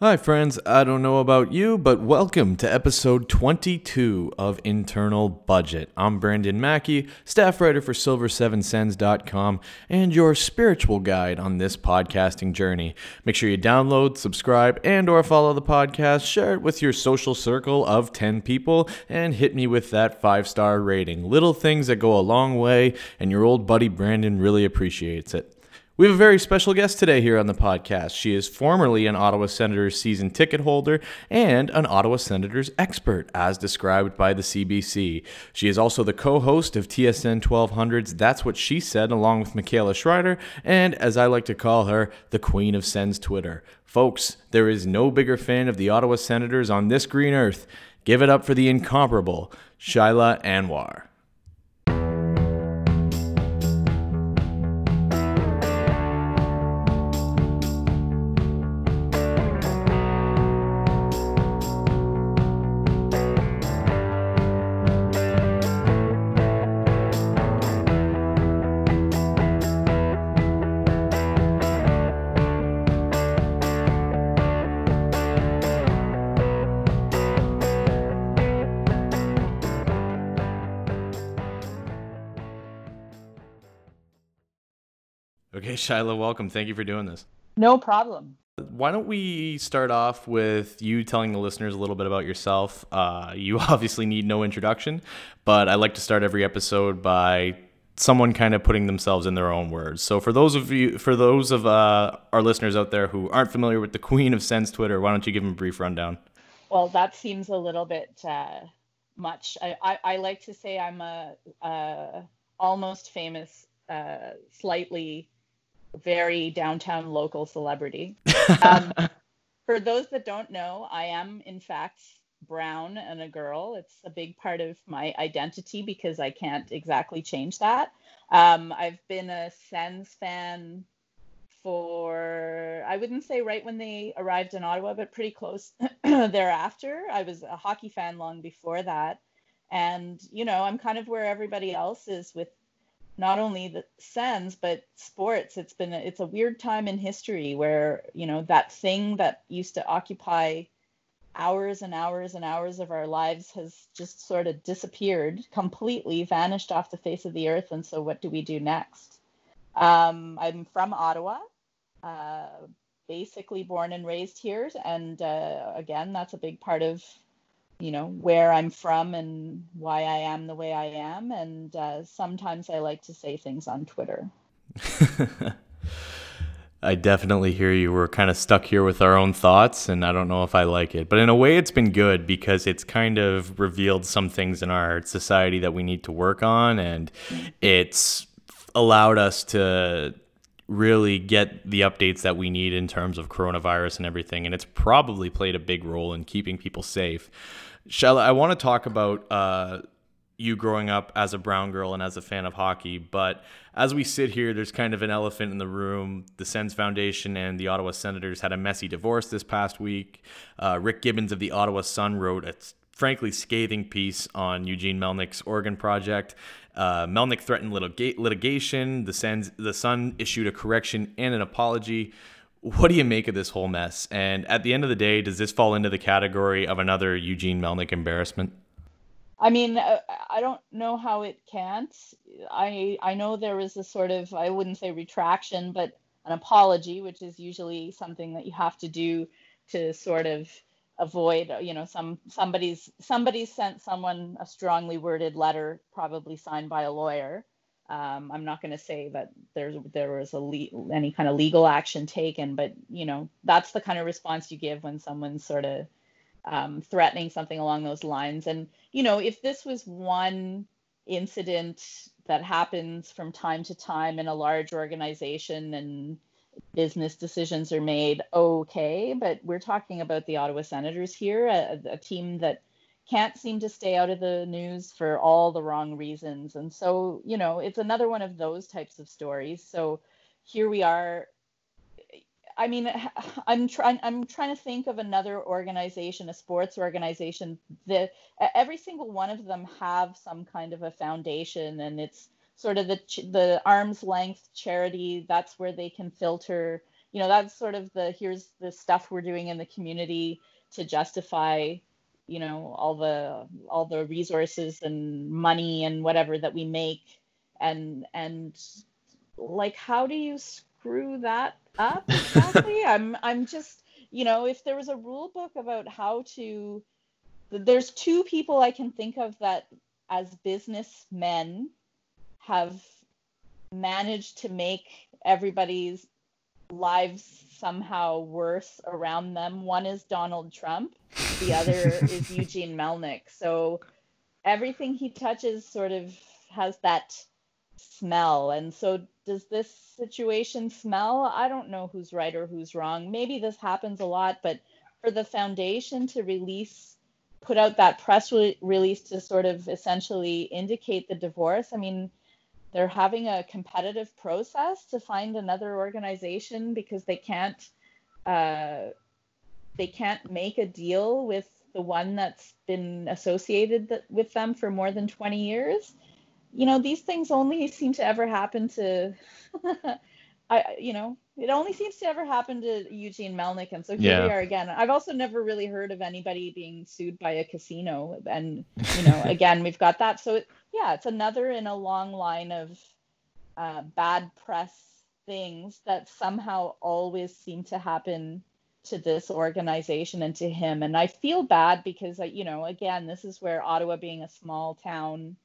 Hi, friends. I don't know about you, but welcome to episode 22 of Internal Budget. I'm Brandon Mackey, staff writer for Silver7Sens.com, and your spiritual guide on this podcasting journey. Make sure you download, subscribe, and or follow the podcast, share it with your social circle of 10 people, and hit me with that five-star rating. Little things that go a long way, and your old buddy Brandon really appreciates it. We have a very special guest today here on the podcast. She is formerly an Ottawa Senators season ticket holder and an Ottawa Senators expert, as described by the CBC. She is also the co host of TSN 1200's That's What She Said, along with Michaela Schreider, and as I like to call her, the Queen of Sens Twitter. Folks, there is no bigger fan of the Ottawa Senators on this green earth. Give it up for the incomparable Shaila Anwar. Shaila, welcome. Thank you for doing this. No problem. Why don't we start off with you telling the listeners a little bit about yourself? Uh, you obviously need no introduction, but I like to start every episode by someone kind of putting themselves in their own words. So for those of you, for those of uh, our listeners out there who aren't familiar with the Queen of Sens Twitter, why don't you give them a brief rundown? Well, that seems a little bit uh, much. I, I, I, like to say I'm a, a almost famous, uh, slightly very downtown local celebrity. Um, for those that don't know, I am in fact brown and a girl. It's a big part of my identity because I can't exactly change that. Um, I've been a Sens fan for, I wouldn't say right when they arrived in Ottawa, but pretty close thereafter. I was a hockey fan long before that. And, you know, I'm kind of where everybody else is with not only the Sens but sports. It's been a, it's a weird time in history where you know that thing that used to occupy hours and hours and hours of our lives has just sort of disappeared completely vanished off the face of the earth. And so what do we do next? Um, i'm from ottawa uh, basically born and raised here. And uh, again that's a big part of you know where I'm from and why I am the way I am. And uh, sometimes I like to say things on Twitter. I definitely hear you. We're kind of stuck here with our own thoughts, and I don't know if I like it. But in a way, it's been good because it's kind of revealed some things in our society that we need to work on, and it's allowed us to really get the updates that we need in terms of coronavirus and everything. And it's probably played a big role in keeping people safe. Shaila, I want to talk about uh, you growing up as a brown girl and as a fan of hockey, but as we sit here, there's kind of an elephant in the room. The Sens Foundation and the Ottawa Senators had a messy divorce this past week. Uh, Rick Gibbons of the Ottawa Sun wrote a frankly scathing piece on Eugene Melnyk's Organ project. Uh, Melnyk threatened litigation. The Sens, the Sun issued a correction and an apology what do you make of this whole mess? And at the end of the day, does this fall into the category of another Eugene Melnyk embarrassment? I mean, uh, I don't know how it can't. I I know there was a sort of I wouldn't say retraction, but an apology, which is usually something that you have to do to sort of avoid, you know, some somebody's somebody's sent someone a strongly worded letter, probably signed by a lawyer, um, I'm not going to say that there's there was a le- any kind of legal action taken, but you know that's the kind of response you give when someone's sort of um, threatening something along those lines. And you know, if this was one incident that happens from time to time in a large organization and business decisions are made, okay. But we're talking about the Ottawa Senators here, a, a team that can't seem to stay out of the news for all the wrong reasons. And so, you know, it's another one of those types of stories. So here we are. I mean, I'm trying. I'm trying to think of another organization, a sports organization. That every single one of them have some kind of a foundation, and it's sort of the the arm's length charity. That's where they can filter you know that's sort of the here's the stuff we're doing in the community to justify you know all the all the resources and money and whatever that we make. And and like how do you screw that up exactly? I'm i'm just you know if there was a rule book about how to there's two people i can think of that as businessmen have managed to make everybody's lives somehow worse around them. One is Donald Trump, the other is Eugene Melnyk. So everything he touches sort of has that smell. And so does this situation smell? I don't know who's right or who's wrong. Maybe this happens a lot, but for the foundation to release put out that press re- release to sort of essentially indicate the divorce. I mean, they're having a competitive process to find another organization because they can't uh, they can't make a deal with the one that's been associated with them for more than 20 years. You know these things only seem to ever happen to I, you know, it only seems to ever happen to Eugene Melnyk, and so here yeah. we are again. I've also never really heard of anybody being sued by a casino, and you know, again, we've got that. So it, yeah, it's another in a long line of uh, bad press things that somehow always seem to happen to this organization and to him. And I feel bad because, you know, again, this is where Ottawa being a small town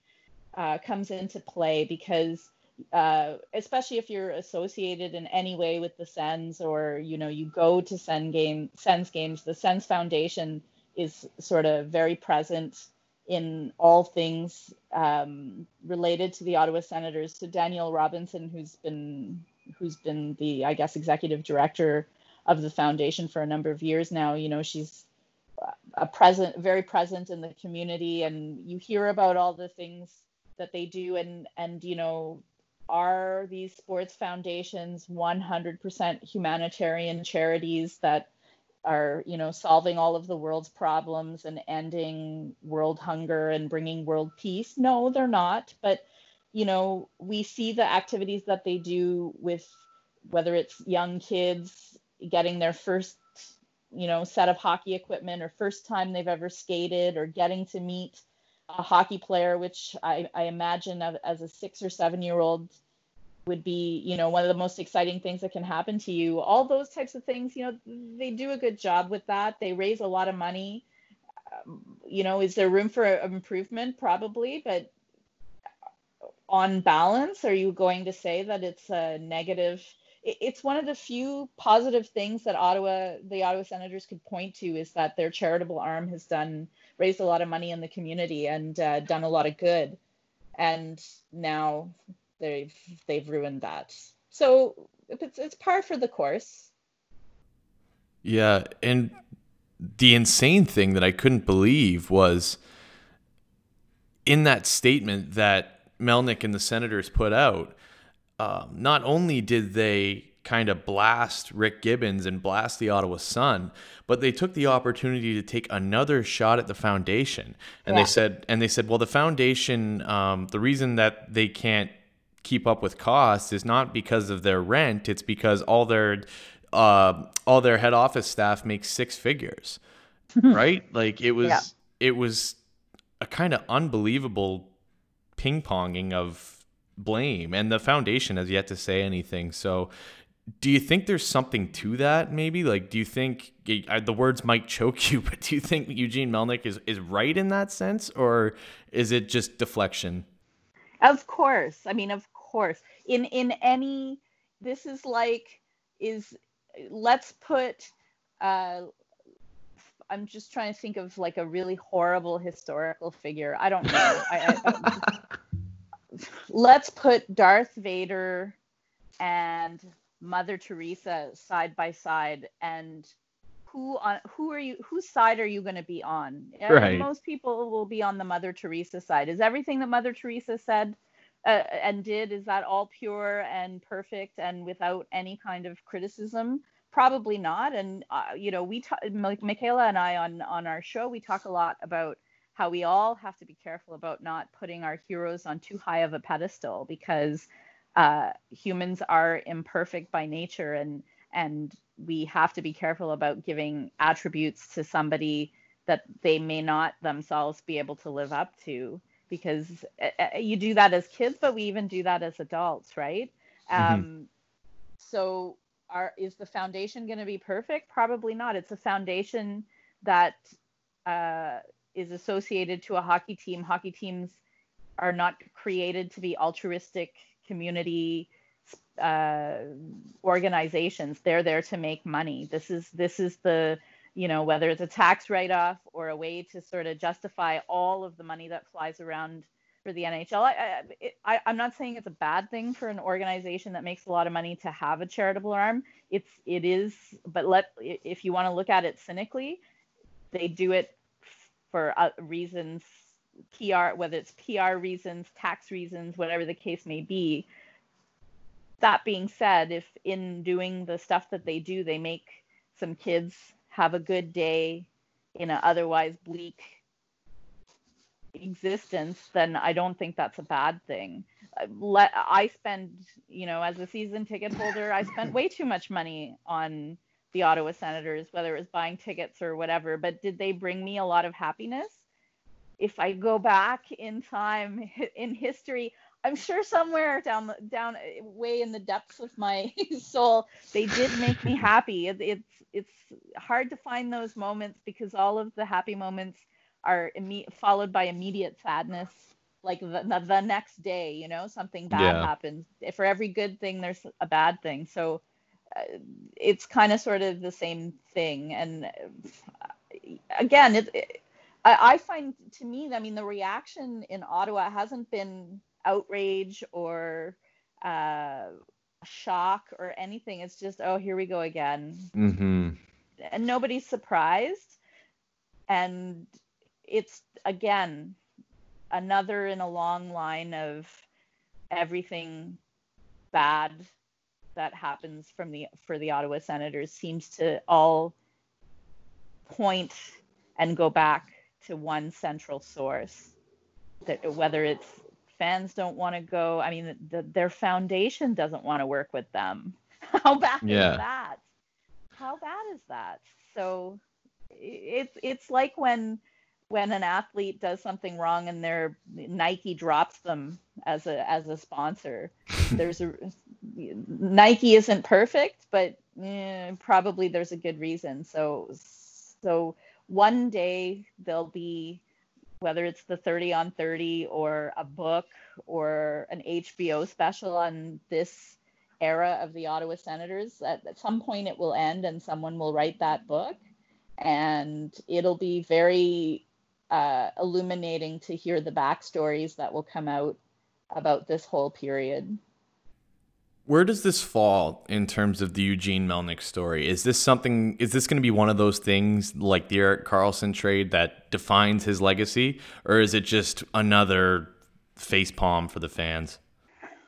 uh, comes into play because uh, especially if you're associated in any way with the Sens or you know you go to Sens game Sens games, the Sens Foundation is sort of very present in all things um, related to the Ottawa Senators. So Danielle Robinson, who's been who's been the I guess executive director of the foundation for a number of years now, you know she's a present very present in the community and you hear about all the things that they do and and you know are these sports foundations 100% humanitarian charities that are you know solving all of the world's problems and ending world hunger and bringing world peace? No they're not. But you know we see the activities that they do with whether it's young kids getting their first you know set of hockey equipment or first time they've ever skated or getting to meet a hockey player, which I, I imagine as a six or seven year old would be, you know, one of the most exciting things that can happen to you. All those types of things, you know, they do a good job with that. They raise a lot of money. Um, you know, is there room for improvement? Probably, but on balance, are you going to say that it's a negative? It's one of the few positive things that Ottawa, the Ottawa Senators could point to is that their charitable arm has done raised a lot of money in the community and uh, done a lot of good. And now they've they've ruined that. So it's it's par for the course. Yeah, and the insane thing that I couldn't believe was in that statement that Melnyk and the Senators put out. Um, not only did they kind of blast Rick Gibbons and blast the Ottawa Sun, but they took the opportunity to take another shot at the foundation. And yeah. they said, and they said, well, the foundation, um, the reason that they can't keep up with costs is not because of their rent; it's because all their uh, all their head office staff makes six figures, right? Like it was, yeah. it was a kind of unbelievable ping ponging of blame, and the foundation has yet to say anything. So do you think there's something to that maybe? Like do you think the words might choke you but do you think eugene melnyk is, is right in that sense or is it just deflection? Of course. I mean of course. In in any this is like is let's put uh i'm just trying to think of like a really horrible historical figure. I don't know. I, I, let's put darth vader and Mother Teresa side by side and who on who are you whose side are you going to be on? Right. most people will be on the mother teresa side. Is everything that mother teresa said uh, and did is that all pure and perfect and without any kind of criticism? Probably not. And uh, you know we talk michaela and i on on our show we talk a lot about how we all have to be careful about not putting our heroes on too high of a pedestal because uh, humans are imperfect by nature and and we have to be careful about giving attributes to somebody that they may not themselves be able to live up to because uh, you do that as kids but we even do that as adults right? Mm-hmm. um, so are is the foundation going to be perfect? Probably not. It's a foundation that uh, is associated to a hockey team hockey teams are not created to be altruistic community uh, organizations. They're there to make money. This is this is the you know whether it's a tax write-off or a way to sort of justify all of the money that flies around for the NHL. I, I, I'm not saying it's a bad thing for an organization that makes a lot of money to have a charitable arm. It's it is, but let if you want to look at it cynically, they do it for uh, reasons PR, whether it's PR reasons, tax reasons, whatever the case may be. That being said, if in doing the stuff that they do, they make some kids have a good day in an otherwise bleak existence, then I don't think that's a bad thing. Let I spend, you know, as a season ticket holder, I spent way too much money on the Ottawa Senators, whether it was buying tickets or whatever. But did they bring me a lot of happiness? if I go back in time in history, I'm sure somewhere down down way in the depths of my soul, they did make me happy. It, it's it's hard to find those moments because all of the happy moments are imme- followed by immediate sadness, like the, the, the next day. You know, something bad yeah. happens. For every good thing, there's a bad thing. So it's kind of sort of the same thing. And again, it, it I, I find to me, I mean, the reaction in Ottawa hasn't been outrage or uh, shock or anything. It's just, oh, here we go again. Mm-hmm. And nobody's surprised. And it's, again, another in a long line of everything bad that happens from the for the Ottawa Senators seems to all point and go back to one central source. That whether it's fans don't want to go, I mean, the, their foundation doesn't want to work with them. How bad yeah. is that? How bad is that? So it's it's like when when an athlete does something wrong and their Nike drops them as a as a sponsor. there's a Nike isn't perfect, but eh, probably there's a good reason. So so one day there'll be whether it's the 30 on 30 or a book or an HBO special on this era of the Ottawa Senators, at, at some point it will end and someone will write that book. And it'll be very uh, illuminating to hear the backstories that will come out about this whole period. Where does this fall in terms of the Eugene Melnyk story? Is this something? Is this going to be one of those things like the Erik Karlsson trade that defines his legacy, or is it just another face palm for the fans?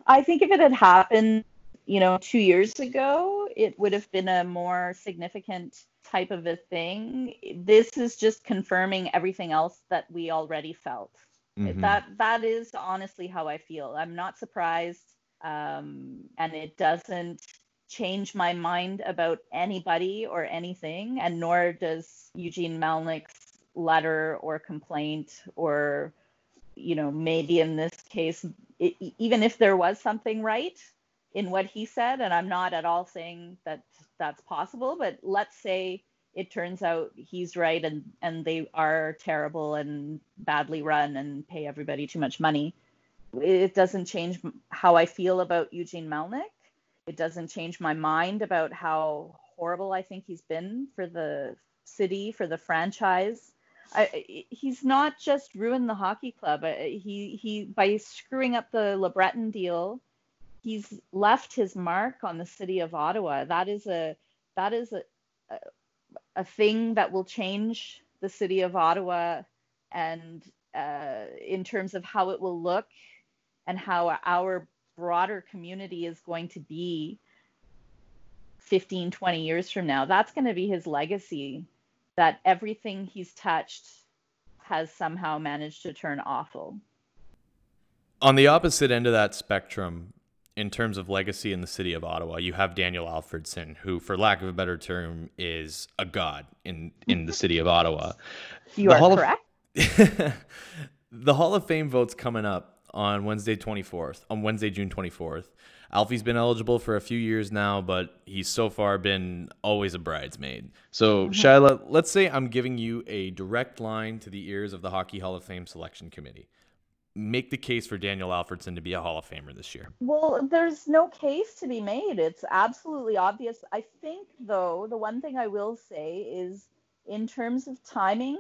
I think if it had happened, you know, two years ago, it would have been a more significant type of a thing. This is just confirming everything else that we already felt. Mm-hmm. That that is honestly how I feel. I'm not surprised um, and it doesn't change my mind about anybody or anything, and nor does Eugene Melnyk's letter or complaint or you know maybe in this case it, even if there was something right in what he said and i'm not at all saying that that's possible but let's say it turns out he's right and and they are terrible and badly run and pay everybody too much money it doesn't change how I feel about Eugene Melnyk. It doesn't change my mind about how horrible I think he's been for the city, for the franchise. I, he's not just ruined the hockey club. He he by screwing up the LeBreton deal, he's left his mark on the city of Ottawa. That is a that is a, a, a thing that will change the city of Ottawa and uh, in terms of how it will look and how our broader community is going to be 15, 20 years from now. That's going to be his legacy that everything he's touched has somehow managed to turn awful. On the opposite end of that spectrum, in terms of legacy in the city of Ottawa, you have Daniel Alfredsson, who, for lack of a better term, is a god in in the city of Ottawa. You the are Hall correct. Of, the Hall of Fame vote's coming up on Wednesday 24th, on Wednesday, June 24th. Alfie's been eligible for a few years now, but he's so far been always a bridesmaid. So, mm-hmm. Shaila, let's say I'm giving you a direct line to the ears of the Hockey Hall of Fame selection committee make the case for Daniel Alfredsson to be a Hall of Famer this year? Well, there's no case to be made. It's absolutely obvious. I think, though, the one thing I will say is in terms of timing,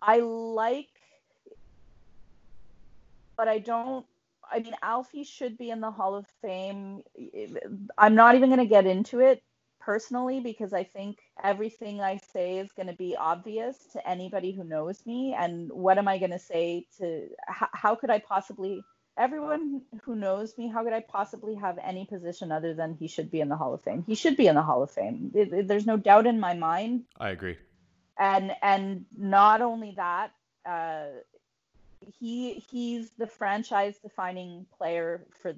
I like, but I don't. I mean, Alfie should be in the Hall of Fame. I'm not even going to get into it personally because I think everything I say is going to be obvious to anybody who knows me. And what am I going to say to how, how could I possibly, everyone who knows me, how could I possibly have any position other than he should be in the Hall of Fame? He should be in the Hall of Fame. It, it, there's no doubt in my mind. I agree. And and not only that, uh, he he's the franchise defining player for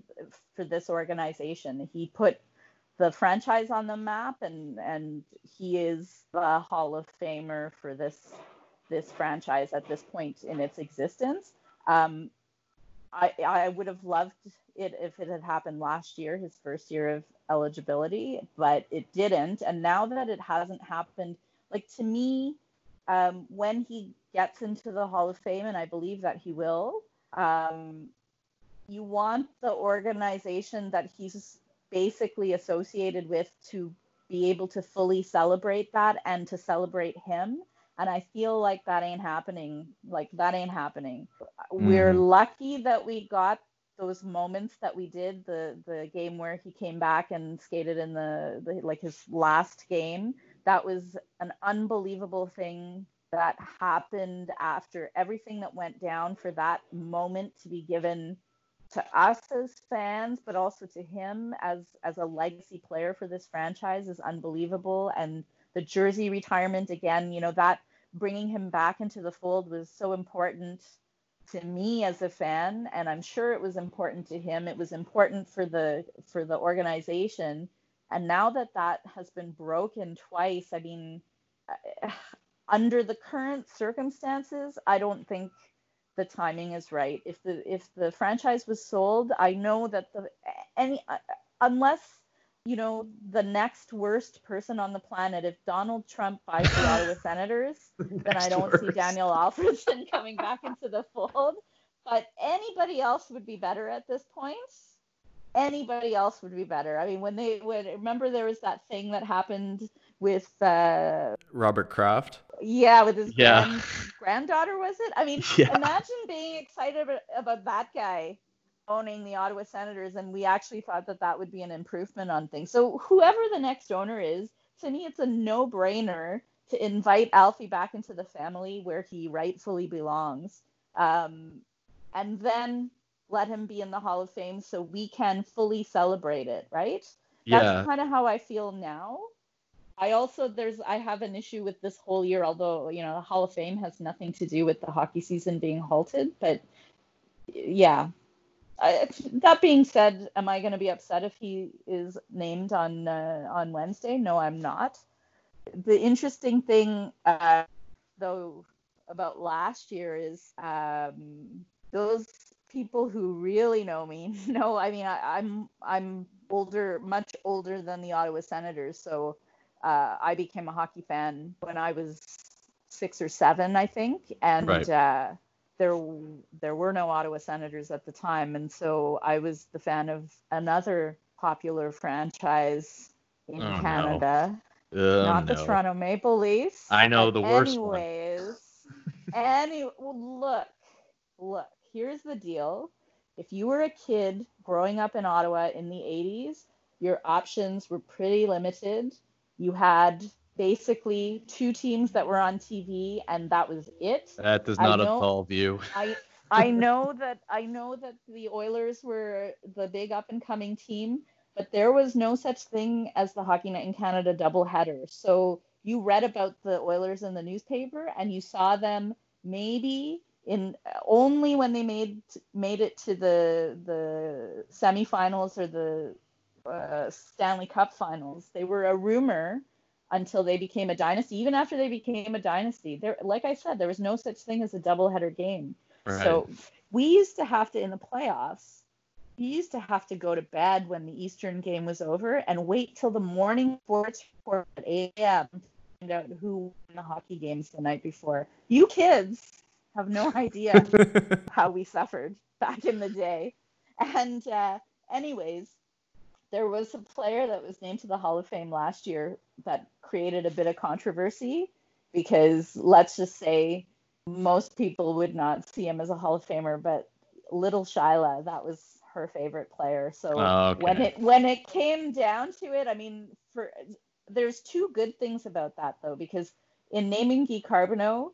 for this organization. He put the franchise on the map and and he is the hall of famer for this this franchise at this point in its existence um, I, I would have loved it if it had happened last year, his first year of eligibility, but it didn't. And now that it hasn't happened, like to me, um, when he gets into the Hall of Fame, and I believe that he will, um, you want the organization that he's basically associated with to be able to fully celebrate that and to celebrate him and i feel like that ain't happening like that ain't happening mm. we're mm-hmm. lucky that we got those moments that we did the the game where he came back and skated in the, the like his last game that was an unbelievable thing that happened after everything that went down for that moment to be given to us as fans, but also to him as as a legacy player for this franchise is unbelievable. And the jersey retirement again, you know, that bringing him back into the fold was so important to me as a fan, and I'm sure it was important to him. It was important for the for the organization. And now that that has been broken twice, I mean, under the current circumstances, I don't think the timing is right. If the if the franchise was sold, I know that the any uh, unless you know the next worst person on the planet, if Donald Trump buys the Ottawa Senators, then I don't worst. see Daniel Alfredsson coming back into the fold. But anybody else would be better at this point. Anybody else would be better. I mean, when they would remember there was that thing that happened with uh, Robert Kraft. Yeah, with his yeah. Grand, granddaughter, was it? I mean, yeah. imagine being excited about, about that guy owning the Ottawa Senators, and we actually thought that that would be an improvement on things. So whoever the next owner is, to me, it's a no-brainer to invite Alfie back into the family where he rightfully belongs, um, and then let him be in the Hall of Fame so we can fully celebrate it. Right? Yeah. That's kind of how I feel now. I also there's I have an issue with this whole year, although you know the Hall of Fame has nothing to do with the hockey season being halted. But yeah, I, that being said, am I going to be upset if he is named on uh, on Wednesday? No, I'm not. The interesting thing, uh, though, about last year is um, those people who really know me know. I mean, I, I'm I'm older, much older than the Ottawa Senators, so uh, I became a hockey fan when I was six or seven, I think, and right. uh, there there were no Ottawa Senators at the time, and so I was the fan of another popular franchise in oh, Canada, no. uh, not no. the Toronto Maple Leafs. I know the worst anyways, one. any well, look, look. Here's the deal. If you were a kid growing up in Ottawa in the 80s, your options were pretty limited you had basically two teams that were on TV, and that was it. That does not know, a tall view. I I know that I know that the Oilers were the big up and coming team, but there was no such thing as the Hockey Night in Canada doubleheader. So you read about the Oilers in the newspaper and you saw them maybe in only when they made made it to the the semifinals or the uh, Stanley Cup finals. They were a rumor until they became a dynasty. Even after they became a dynasty, there, like I said, there was no such thing as a doubleheader game. Right. So we used to have to in the playoffs. We used to have to go to bed when the Eastern game was over and wait till the morning sports report at 8 a.m. to find out who won the hockey games the night before. You kids have no idea how we suffered back in the day. And uh, anyways, there was a player that was named to the Hall of Fame last year that created a bit of controversy because let's just say most people would not see him as a Hall of Famer, but little Shaila, that was her favorite player. So oh, okay. when it when it came down to it, I mean, for there's two good things about that though, because in naming Guy Carbonneau,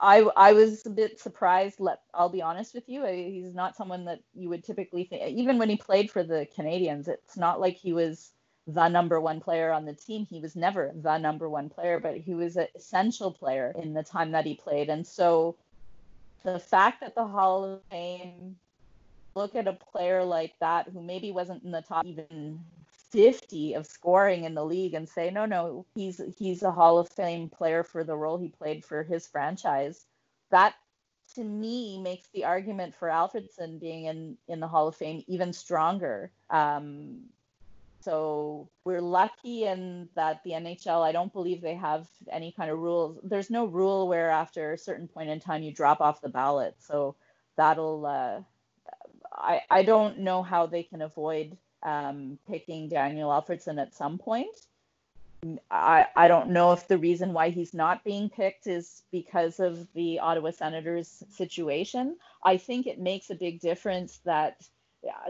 I I was a bit surprised. Let I'll be honest with you. He's not someone that you would typically think. Even when he played for the Canadiens, it's not like he was the number one player on the team. He was never the number one player, but he was an essential player in the time that he played. And so the fact that the Hall of Fame look at a player like that who maybe wasn't in the top even 50 of scoring in the league and say, no, no, he's he's a Hall of Fame player for the role he played for his franchise. That to me makes the argument for Alfredsson being in in the Hall of Fame even stronger. Um, so we're lucky in that the NHL, I don't believe they have any kind of rules. There's no rule where after a certain point in time you drop off the ballot. So that'll, uh, I, I don't know how they can avoid um, picking Daniel Alfredsson at some point. I, I don't know if the reason why he's not being picked is because of the Ottawa Senators situation. I think it makes a big difference that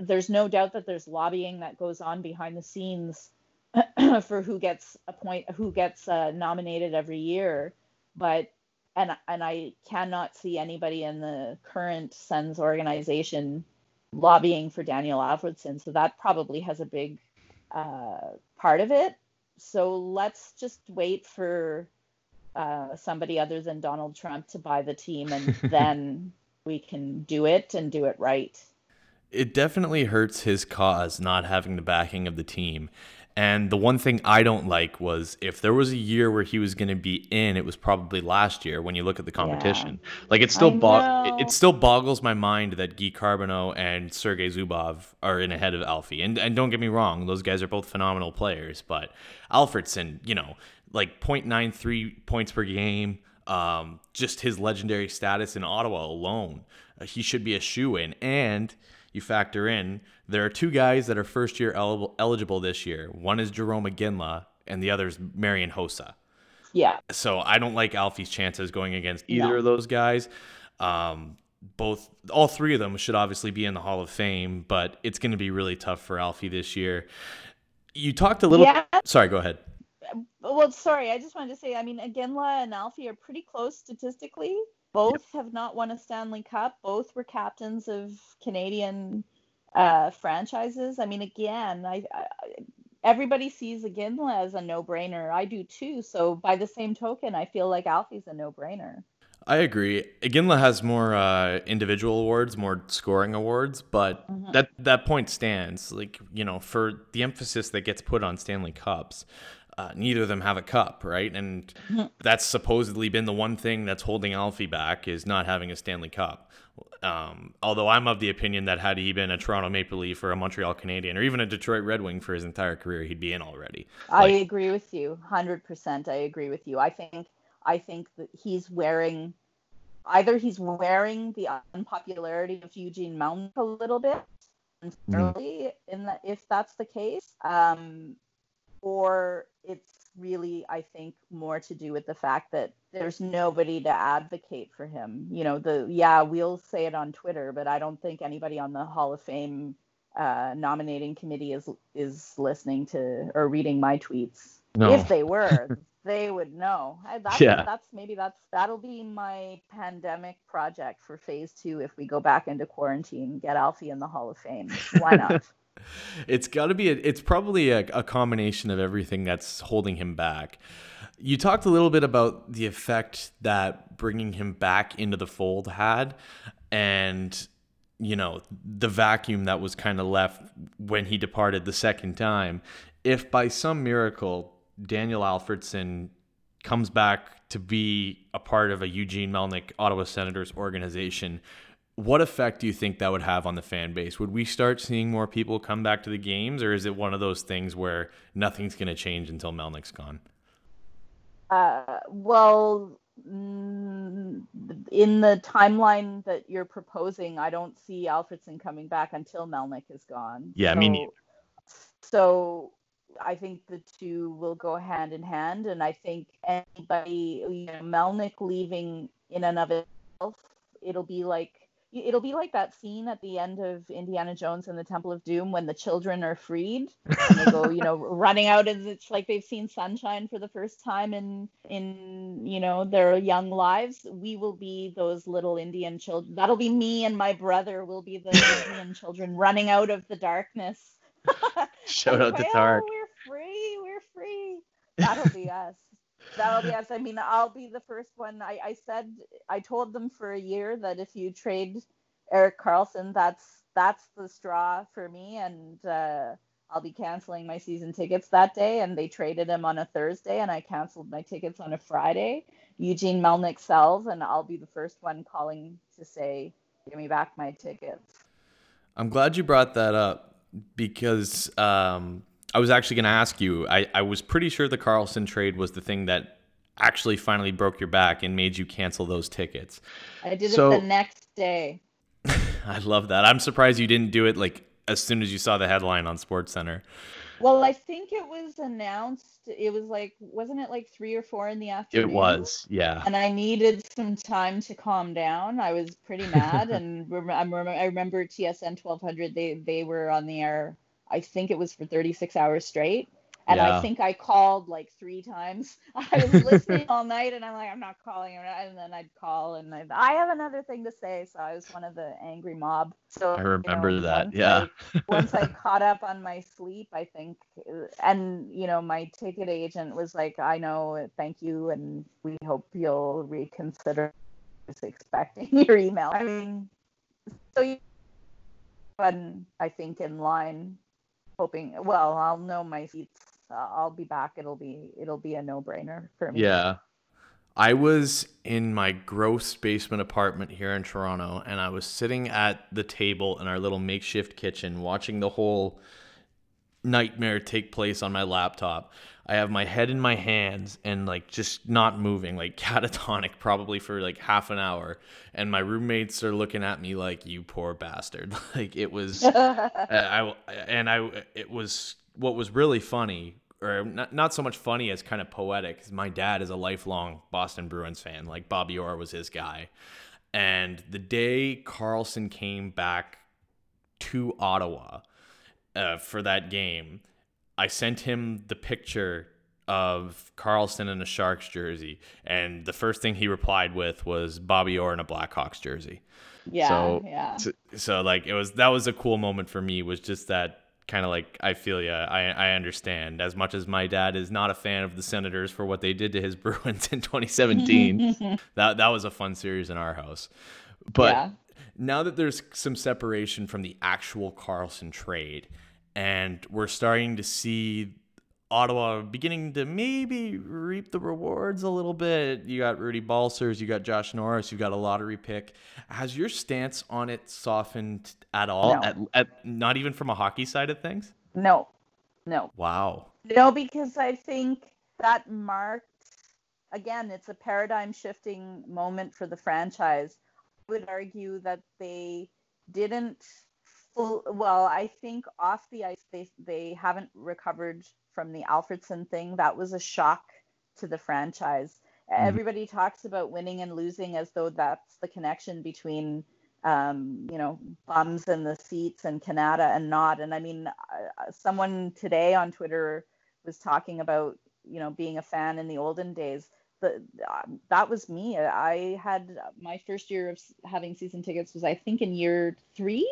there's no doubt that there's lobbying that goes on behind the scenes for who gets a point, who gets uh, nominated every year. But and and I cannot see anybody in the current Sens organization lobbying for Daniel Alfredsson. So that probably has a big uh, part of it. So let's just wait for uh, somebody other than Donald Trump to buy the team, and then we can do it and do it right. It definitely hurts his cause not having the backing of the team. And the one thing I don't like was if there was a year where he was going to be in, it was probably last year when you look at the competition. Yeah. Like it still bo- it, it, still boggles my mind that Guy Carbonneau and Sergei Zubov are in ahead of Alfie. And and don't get me wrong, those guys are both phenomenal players, but Alfredsson, you know, like 0.93 points per game, um, just his legendary status in Ottawa alone, uh, he should be a shoe in and you factor in there are two guys that are first year el- eligible this year. One is Jarome Iginla, and the other is Marian Hossa. Yeah. So I don't like Alfie's chances going against either no. of those guys. Um, both, all three of them should obviously be in the Hall of Fame, but it's going to be really tough for Alfie this year. You talked a little. Yeah. Sorry, go ahead. Well, sorry, I just wanted to say, I mean, Iginla and Alfie are pretty close statistically. Both yep. have not won a Stanley Cup. Both were captains of Canadian uh, franchises. I mean, again, I, I everybody sees Iginla as a no-brainer. I do too. So by the same token, I feel like Alfie's a no-brainer. I agree. Iginla has more uh, individual awards, more scoring awards, but mm-hmm. that that point stands. Like you know, for the emphasis that gets put on Stanley Cups, uh, neither of them have a cup, right? And mm-hmm. that's supposedly been the one thing that's holding Alfie back is not having a Stanley Cup. Um, although I'm of the opinion that had he been a Toronto Maple Leaf or a Montreal Canadien or even a Detroit Red Wing for his entire career, he'd be in already. I agree with you, hundred percent. I agree with you. I think I think that he's wearing either he's wearing the unpopularity of Eugene Melnyk a little bit early mm-hmm. in that if that's the case. Um, or it's really i think more to do with the fact that there's nobody to advocate for him. You know the yeah we'll say it on twitter but i don't think anybody on the hall of fame uh, nominating committee is is listening to or reading my tweets. No. if they were they would know. That's, yeah. that's maybe that's that'll be my pandemic project for phase two if we go back into quarantine get alfie in the hall of fame. Why not it's got to be a, it's probably a, a, combination of everything that's holding him back. You talked a little bit about the effect that bringing him back into the fold had and you know the vacuum that was kind of left when he departed the second time. If by some miracle Daniel alfredsson comes back to be a part of a Eugene Melnyk Ottawa Senators organization what effect do you think that would have on the fan base? Would we start seeing more people come back to the games, or is it one of those things where nothing's going to change until Melnyk's gone? Uh, well, mm, in the timeline that you're proposing, I don't see Alfredsson coming back until Melnyk is gone. Yeah, so, me neither. So I think the two will go hand in hand, and I think anybody, you know, Melnyk leaving in and of itself, it'll be like it'll be like that scene at the end of Indiana Jones and the Temple of Doom when the children are freed and they go, you know, running out and it's like they've seen sunshine for the first time in in you know their young lives. We will be those little Indian children. That'll be me and my brother will be the Indian children running out of the darkness. Shout out to Tark. Oh, we're free. We're free. That'll be us. That'll be us. I mean, I'll be the first one. I, I said I told them for a year that if you trade Erik Karlsson, that's that's the straw for me, and uh, I'll be canceling my season tickets that day. And they traded him on a Thursday, and I canceled my tickets on a Friday. Eugene Melnyk sells, and I'll be the first one calling to say, "Give me back my tickets." I'm glad you brought that up because um, I was actually going to ask you. I, I was pretty sure the Karlsson trade was the thing that actually finally broke your back and made you cancel those tickets. I did so, it the next day. I love that. I'm surprised you didn't do it like as soon as you saw the headline on Sports Center. Well, I think it was announced. It was like, wasn't it like three or four in the afternoon? It was, yeah. And I needed some time to calm down. I was pretty mad, and I remember TSN 1200. They they were on the air I think it was for 36 hours straight. And yeah. I think I called like three times. I was listening all night and I'm like, I'm not calling. And then I'd call and I'd, I have another thing to say. So I was one of the angry mob. So I remember you know, that. Yeah. I, once I caught up on my sleep, I think, and you know, my ticket agent was like, I know, thank you. And we hope you'll reconsider expecting your email. I mean, so you, but I think in line hoping. Well, I'll know my seats. Uh, I'll be back. It'll be it'll be a no brainer for me. Yeah. I was in my gross basement apartment here in Toronto, and I was sitting at the table in our little makeshift kitchen watching the whole nightmare take place on my laptop. I have my head in my hands and like just not moving, like catatonic, probably for like half an hour. And my roommates are looking at me like, "You poor bastard!" Like it was, I and I it was what was really funny, or not not so much funny as kind of poetic. My dad is a lifelong Boston Bruins fan. Like Bobby Orr was his guy, and the day Karlsson came back to Ottawa uh, for that game I sent him the picture of Karlsson in a Sharks jersey, and the first thing he replied with was Bobby Orr in a Blackhawks jersey. Yeah, so, yeah. So, so, like it was that was a cool moment for me. Was just that kind of like I feel yeah, I I understand. As much as my dad is not a fan of the Senators for what they did to his Bruins in 2017, that that was a fun series in our house. But yeah. now that there's some separation from the actual Karlsson trade and we're starting to see Ottawa beginning to maybe reap the rewards a little bit. You got Rudy Balcers, you got Josh Norris, you got a lottery pick. Has your stance on it softened at all? No. At, at not even from a hockey side of things? No. No. Wow. No, because I think that marked again, it's a paradigm shifting moment for the franchise. I would argue that they didn't well, I think off the ice they they haven't recovered from the Alfredsson thing. That was a shock to the franchise. Mm-hmm. Everybody talks about winning and losing as though that's the connection between um, you know bums in the seats and Canada and not. And I mean, uh, someone today on Twitter was talking about you know being a fan in the olden days. The, uh, that was me. I had my first year of having season tickets was I think in year three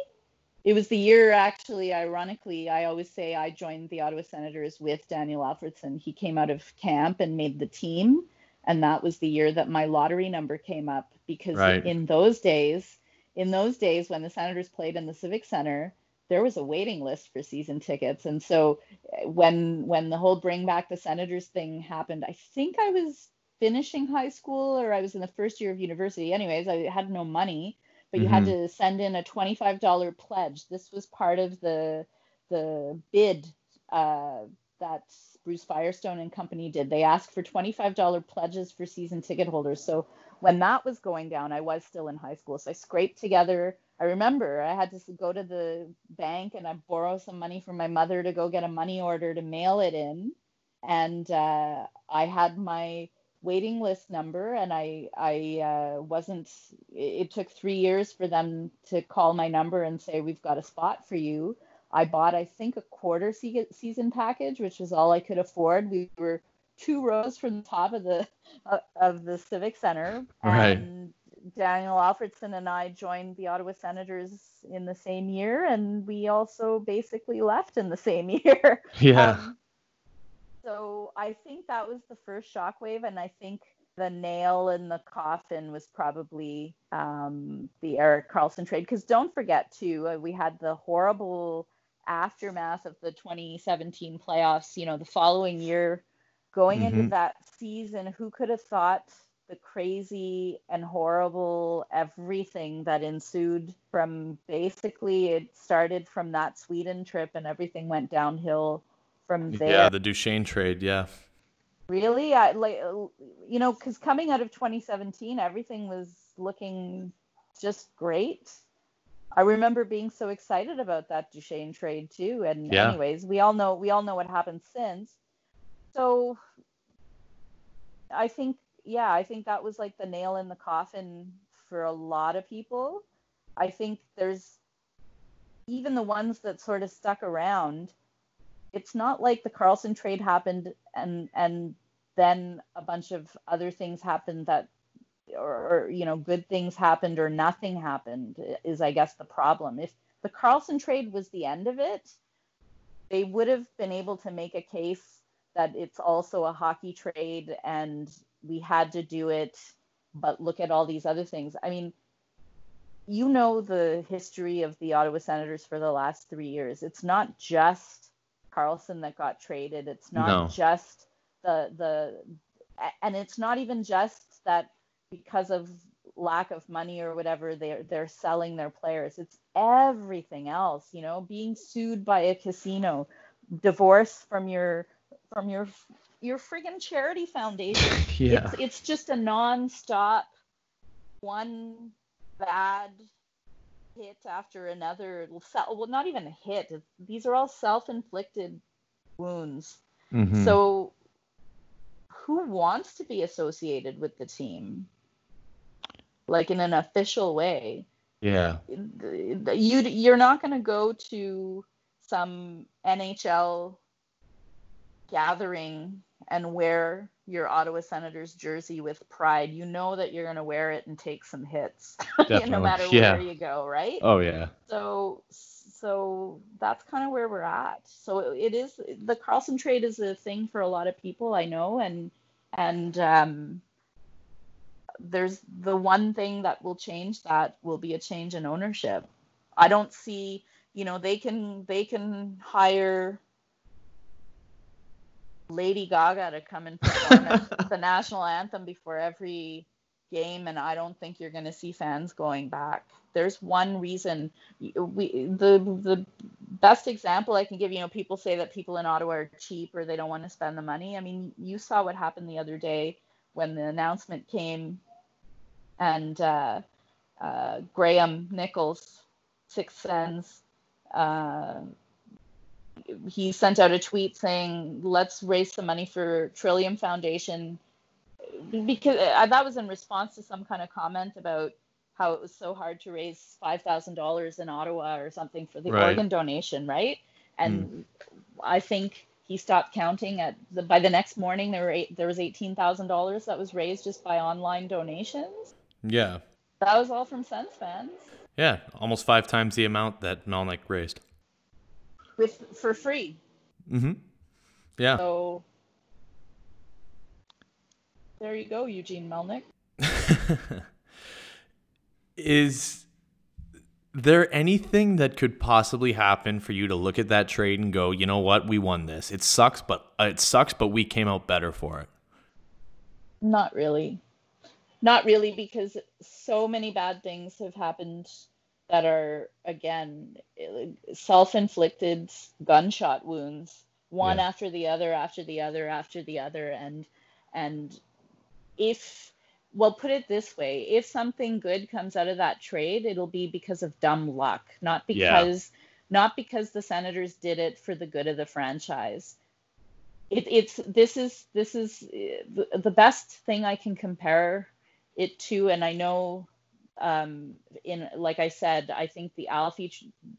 it was the year actually ironically i always say i joined the ottawa senators with daniel alfredsson he came out of camp and made the team and that was the year that my lottery number came up because Right. in those days, in those days when the Senators played in the Civic Center, there was a waiting list for season tickets, and so uh, when when the whole bring back the Senators thing happened, I think I was finishing high school or I was in the first year of university. Anyways, I had no money, but you had to send in a $25 pledge. This was part of the the bid uh, that Bruce Firestone and company did. They asked for $25 pledges for season ticket holders. So when that was going down, I was still in high school. So I scraped together. I remember I had to go to the bank and I borrow some money from my mother to go get a money order to mail it in. And uh, I had my waiting list number and I I uh, wasn't it, took 3 years for them to call my number and say we've got a spot for you. I bought I think a quarter se- season package which was all I could afford. We were two rows from the top of the uh, of the Civic Center Right. and Daniel Alfredsson and I joined the Ottawa Senators in the same year and we also basically left in the same year. Yeah. Um, so I think that was the first shockwave, and I think the nail in the coffin was probably um, the Erik Karlsson trade. Because don't forget too, uh, we had the horrible aftermath of the 2017 playoffs. You know, the following year, going into Mhm. that season, who could have thought the crazy and horrible everything that ensued from basically it started from that Sweden trip and everything went downhill from there. Yeah, the Duchene trade. Yeah. Really, I like you know, because coming out of 2017, everything was looking just great. I remember being so excited about that Duchene trade too. And Yeah. anyways, we all know we all know what happened since. So I think yeah, I think that was like the nail in the coffin for a lot of people. I think there's even the ones that sort of stuck around. It's not like the Karlsson trade happened and and then a bunch of other things happened that or, or you know good things happened or nothing happened is I guess the problem. If the Karlsson trade was the end of it, they would have been able to make a case that it's also a hockey trade and we had to do it, but look at all these other things. I mean, you know the history of the Ottawa Senators for the last three years. It's not just Karlsson that got traded. It's not No. just the the and it's not even just that because of lack of money or whatever they're they're selling their players. It's everything else, you know, being sued by a casino, divorce from your from your your friggin' charity foundation. Yeah. It's it's just a non-stop one bad hit after another. Well, not even a hit. These are all self-inflicted wounds. Mhm. So, who wants to be associated with the team? Like in an official way. yeah. You you're not going to go to some NHL gathering and wear your Ottawa Senators jersey with pride. You know that you're going to wear it and take some hits, no matter yeah. where you go, right? Oh yeah. So so that's kind of where we're at. So it is the Karlsson trade is a thing for a lot of people I know and and um there's the one thing that will change that will be a change in ownership. I don't see, you know, they can they can hire Lady Gaga to come and perform the national anthem before every game, and I don't think you're going to see fans going back. There's one reason. We the the best example I can give. You know, people say that people in Ottawa are cheap or they don't want to spend the money. I mean, you saw what happened the other day when the announcement came, and uh, uh, Graham Nichols, Six Sense. Uh, he sent out a tweet saying, "Let's raise some money for Trillium Foundation," because uh, that was in response to some kind of comment about how it was so hard to raise five thousand dollars in Ottawa or something for the Right. organ donation, right? And I think he stopped counting at the by the next morning there were eight, there was eighteen thousand dollars that was raised just by online donations. Yeah. That was all from Sens fans Yeah. Almost five times the amount that Melnyk raised. With for free. Mm-hmm. Yeah. So there you go, Eugene Melnyk. Is there anything that could possibly happen for you to look at that trade and go, you know what, we won this. It sucks, but uh, it sucks, but we came out better for it. Not really. Not really, because so many bad things have happened that are again self-inflicted gunshot wounds, one yeah. after the other, after the other, after the other, and and if well put it this way if something good comes out of that trade it'll be because of dumb luck not because yeah. not because the senators did it for the good of the franchise it, it's this is this is the, the best thing i can compare it to and i know um, in like i said i think the alfie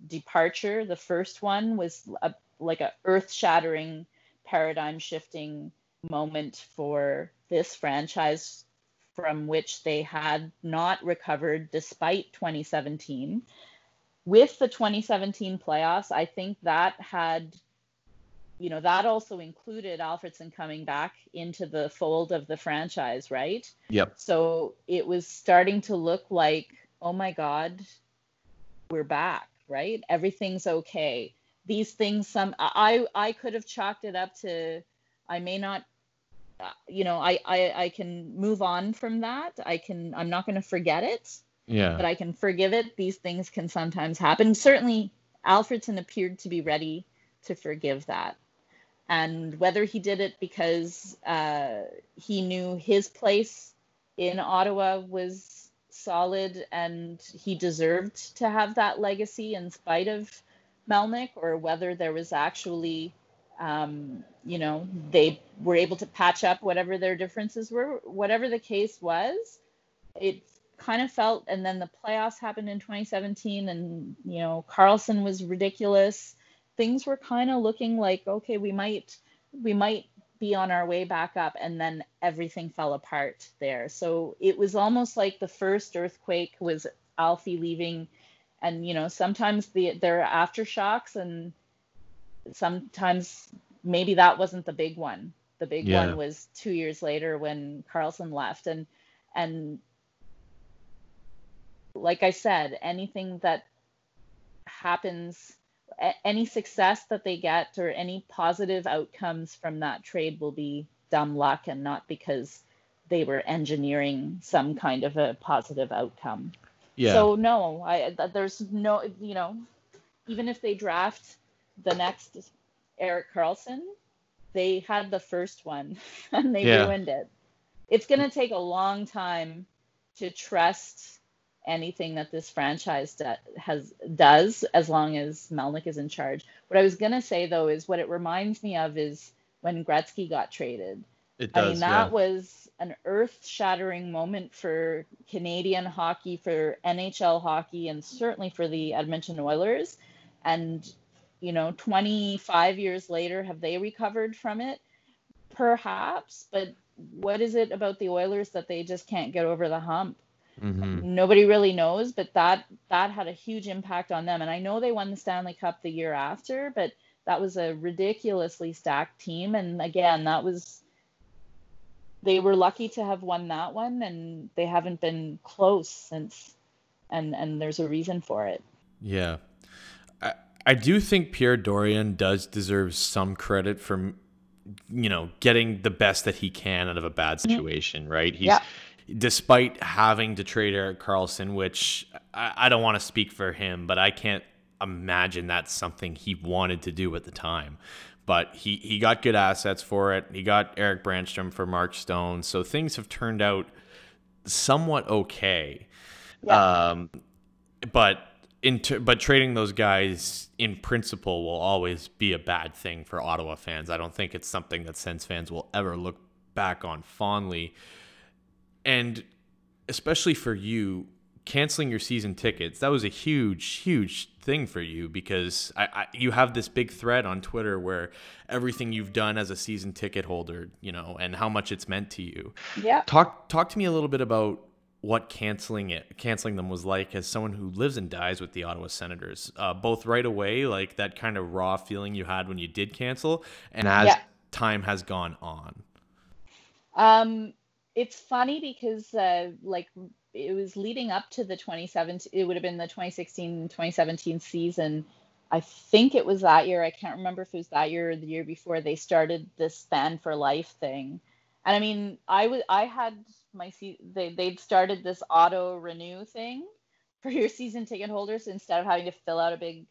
departure the first one was a, like a earth-shattering paradigm shifting moment for this franchise from which they had not recovered despite 2017. With the 2017 playoffs, I think that had, you know, that also included Alfredsson coming back into the fold of the franchise, right? Yep. So it was starting to look like, oh my God, we're back, right? Everything's okay. These things, some I I could have chalked it up to I may not uh, you know, I, I I can move on from that. I can I'm not going to forget it. Yeah. But I can forgive it. These things can sometimes happen. Certainly, Alfredsson appeared to be ready to forgive that. And whether he did it because uh, he knew his place in Ottawa was solid and he deserved to have that legacy in spite of Melnyk, or whether there was actually um, you know, they were able to patch up whatever their differences were. Whatever the case was, it kind of felt, and then the playoffs happened in 2017, and, you know, Karlsson was ridiculous. Things were kind of looking like, okay, we might, we might be on our way back up, and then everything fell apart there. So it was almost like the first earthquake was Alfie leaving, and, you know, sometimes the, there are aftershocks and, sometimes maybe that wasn't the big one. The big yeah. one was two years later when karlsson left, and and like I said, anything that happens, any success that they get, or any positive outcomes from that trade will be dumb luck, and not because they were engineering some kind of a positive outcome. Yeah. So no, I there's no you know, even if they draft the next Erik Karlsson, they had the first one and they yeah. ruined it. It's going to take a long time to trust anything that this franchise do, has does as long as Melnyk is in charge. What I was going to say though is what it reminds me of is when Gretzky got traded. It does, I mean that yeah. was an earth-shattering moment for Canadian hockey, for NHL hockey, and certainly for the Edmonton Oilers. And you know 25 years later have they recovered from it perhaps but what is it about the oilers that they just can't get over the hump mm-hmm. nobody really knows but that that had a huge impact on them and i know they won the stanley cup the year after but that was a ridiculously stacked team and again that was they were lucky to have won that one and they haven't been close since and and there's a reason for it yeah I do think Pierre Dorion does deserve some credit for, you know, getting the best that he can out of a bad mm-hmm. situation, right? He's, yeah. Despite having to trade Erik Karlsson, which I, I don't want to speak for him, but I can't imagine that's something he wanted to do at the time. But he, he got good assets for it. He got Erik Brannstrom for Mark Stone. So things have turned out somewhat okay. Yeah. Um, but Inter- but trading those guys in principle will always be a bad thing for Ottawa fans. I don't think it's something that Sens fans will ever look back on fondly. And especially for you, canceling your season tickets, that was a huge, huge thing for you because I, I, you have this big thread on Twitter where everything you've done as a season ticket holder, you know, and how much it's meant to you. Yeah. Talk talk to me a little bit about what canceling it canceling them was like as someone who lives and dies with the Ottawa Senators. Uh, both right away, like that kind of raw feeling you had when you did cancel, and as yeah. time has gone on. Um, it's funny because uh, like it was leading up to the 2017 it would have been the 2016 2017 season. I think it was that year i can't remember if it was that year or the year before they started this fan for life thing. And i mean i was i had my they they'd started this auto renew thing for your season ticket holders. Instead of having to fill out a big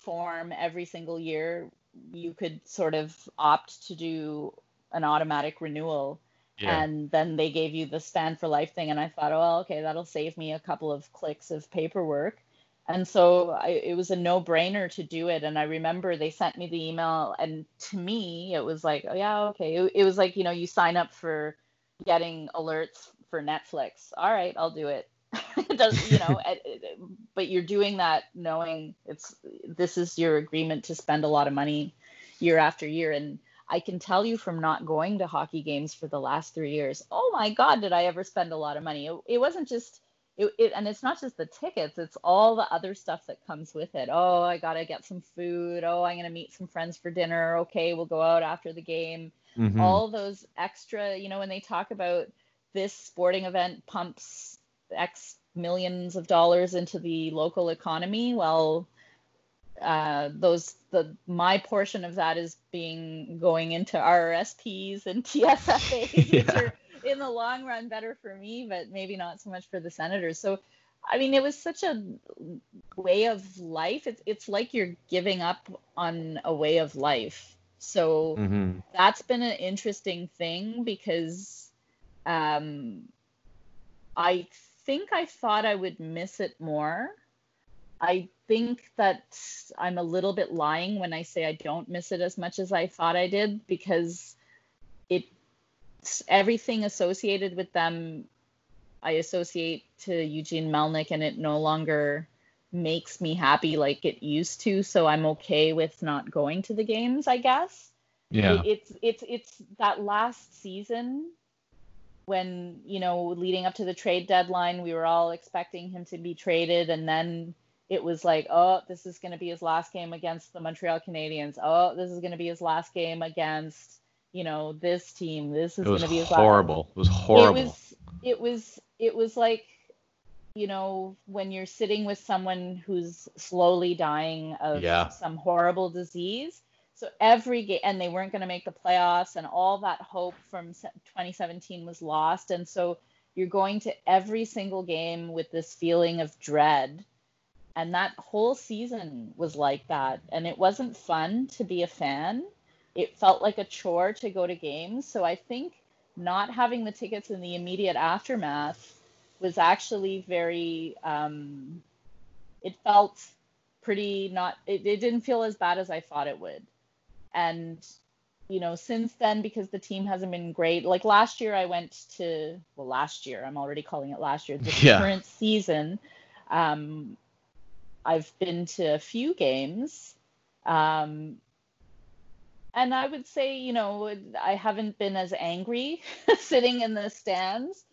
form every single year you could sort of opt to do an automatic renewal yeah. and then they gave you the fan for life thing and i thought oh okay that'll save me a couple of clicks of paperwork. And so I, it was a no-brainer to do it and i remember they sent me the email and to me it was like oh yeah okay. It, it was like you know you sign up for getting alerts for netflix. All right i'll do it. It does you know but you're doing that knowing it's this is your agreement to spend a lot of money year after year and I can tell you from not going to hockey games for the last three years, oh my God, did I ever spend a lot of money? It, it wasn't just, it, it, and it's not just the tickets, it's all the other stuff that comes with it. Oh, I got to get some food. Oh, I'm going to meet some friends for dinner. Okay, we'll go out after the game. Mm-hmm. All those extra, you know, when they talk about this sporting event pumps X millions of dollars into the local economy, well, uh, those the my portion of that is being going into RRSPs and TFSAs, yeah. which are in the long run better for me, but maybe not so much for the senators. So, I mean, it was such a way of life. It's it's like you're giving up on a way of life. So mm-hmm. that's been an interesting thing because um, I think I thought I would miss it more. I think that I'm a little bit lying when I say I don't miss it as much as I thought I did because it everything associated with them I associate to Eugene Melnyk and it no longer makes me happy like it used to so I'm okay with not going to the games I guess. Yeah. It, it's it's it's that last season when you know leading up to the trade deadline we were all expecting him to be traded and then it was like, oh, this is going to be his last game against the Montreal Canadiens. Oh, this is going to be his last game against, you know, this team. This is going to be his horrible. Last. It was horrible. It was it was it was like, you know, when you're sitting with someone who's slowly dying of yeah. some horrible disease. So every game, and they weren't going to make the playoffs, and all that hope from 2017 was lost. And so you're going to every single game with this feeling of dread and that whole season was like that. And it wasn't fun to be a fan. It felt like a chore to go to games. So I think not having the tickets in the immediate aftermath was actually very, um, it felt pretty not, it, it didn't feel as bad as I thought it would. And you know, since then, because the team hasn't been great, like last year, I went to, well, last year, I'm already calling it last year, the yeah. current season, um, I've been to a few games. Um, and I would say, you know, I haven't been as angry sitting in the stands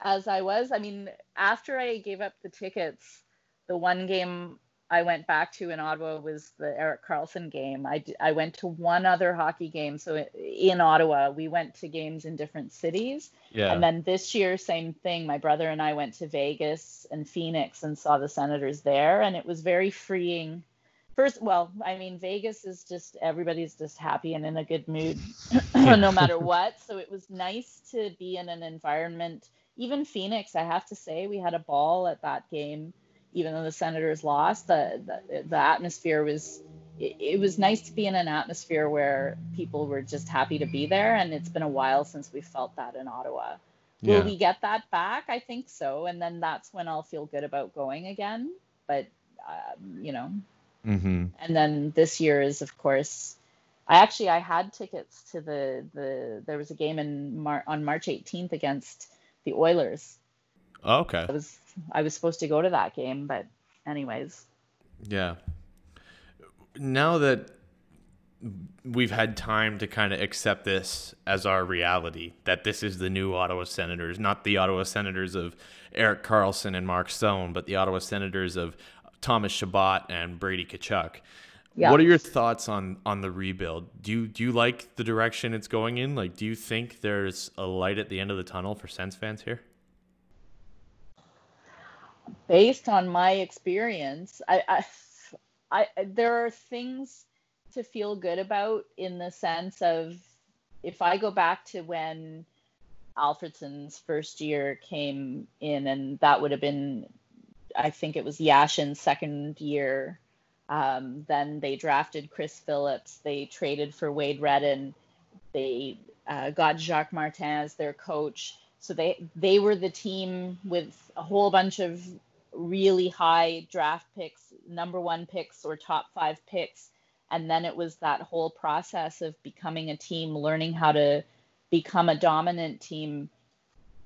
as I was. I mean, after I gave up the tickets, the one game I went back to in Ottawa was the Erik Karlsson game. I, I went to one other hockey game. So in Ottawa, we went to games in different cities. Yeah. And then this year, same thing. My brother and I went to Vegas and Phoenix and saw the Senators there. And it was very freeing. First, well, I mean, Vegas is just everybody's just happy and in a good mood no matter what. So it was nice to be in an environment. Even Phoenix, I have to say, we had a ball at that game even though the Senators lost, the the, the atmosphere was it, it, was nice to be in an atmosphere where people were just happy to be there, and it's been a while since we felt that in Ottawa. Yeah. Will we get that back? I think so, and then that's when I'll feel good about going again. But um, you know, mm-hmm. and then this year is of course. I actually I had tickets to the the there was a game in Mar- on March 18th against the Oilers. Oh, okay. I was I was supposed to go to that game, but anyways. Yeah. Now that we've had time to kind of accept this as our reality, that this is the new Ottawa Senators, not the Ottawa Senators of Erik Karlsson and Mark Stone, but the Ottawa Senators of Thomas Chabot and Brady Tkachuk. Yeah. What are your thoughts on on the rebuild? Do you do you like the direction it's going in? Like, do you think there's a light at the end of the tunnel for Sens fans here? Based on my experience, I, I, I there are things to feel good about in the sense of if I go back to when Alfredsson's first year came in, and that would have been, I think it was Yashin's second year. Um, then they drafted Chris Phillips. They traded for Wade Redden. They uh, got Jacques Martin as their coach. So they they were the team with a whole bunch of really high draft picks, number one picks or top five picks. And then it was that whole process of becoming a team, learning how to become a dominant team.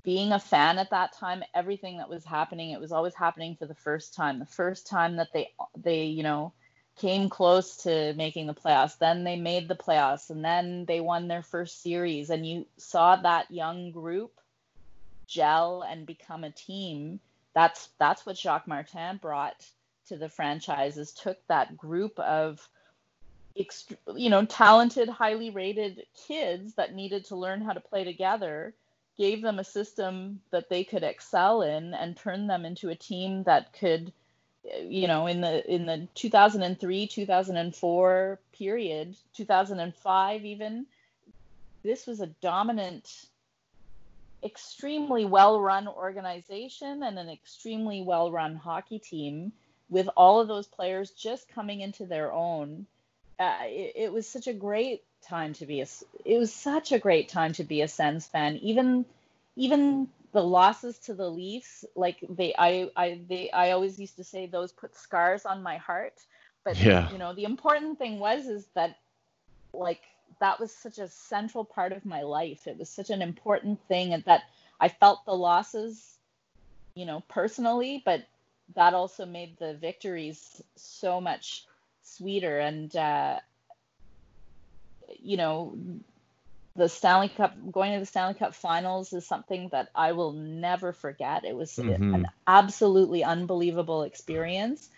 Being a fan at that time everything that was happening it was always happening for the first time. The first time that they they you know came close to making the playoffs then they made the playoffs and then they won their first series. And you saw that young group gel and become a team that's that's what Jacques Martin brought to the franchises took that group of you know, talented, highly rated kids that needed to learn how to play together, gave them a system that they could excel in and turn them into a team that could, you know, in the in the 2003, 2004 period, 2005 even, this was a dominant extremely well-run organization and an extremely well-run hockey team with all of those players just coming into their own uh, it, it, was such a great time to be a it was such a great time to be a Sens fan. Even even the losses to the Leafs, like they I I they I always used to say those put scars on my heart. But yeah. you know, the important thing was is that like that was such a central part of my life. It was such an important thing and that I felt the losses, you know, personally, but that also made the victories so much sweeter and uh, you know the Stanley Cup going to the Stanley Cup finals is something that I will never forget. It was mm-hmm. an absolutely unbelievable experience.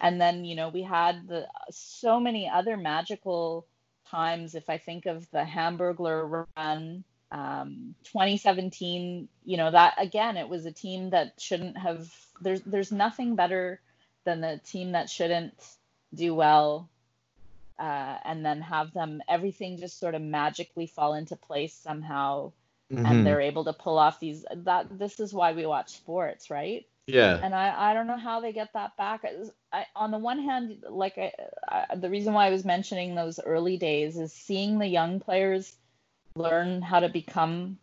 And then, you know, we had the so many other magical times. If I think of the Hamburglar run, um, 2017, you know, that again, it was a team that shouldn't have. There's there's nothing better than the team that shouldn't do well, uh, and then have them everything just sort of magically fall into place somehow, mm-hmm. and they're able to pull off these. That this is why we watch sports, right? Yeah. And I, I don't know how they get that back. I, on the one hand, like I, I, the reason why I was mentioning those early days is seeing the young players learn how to become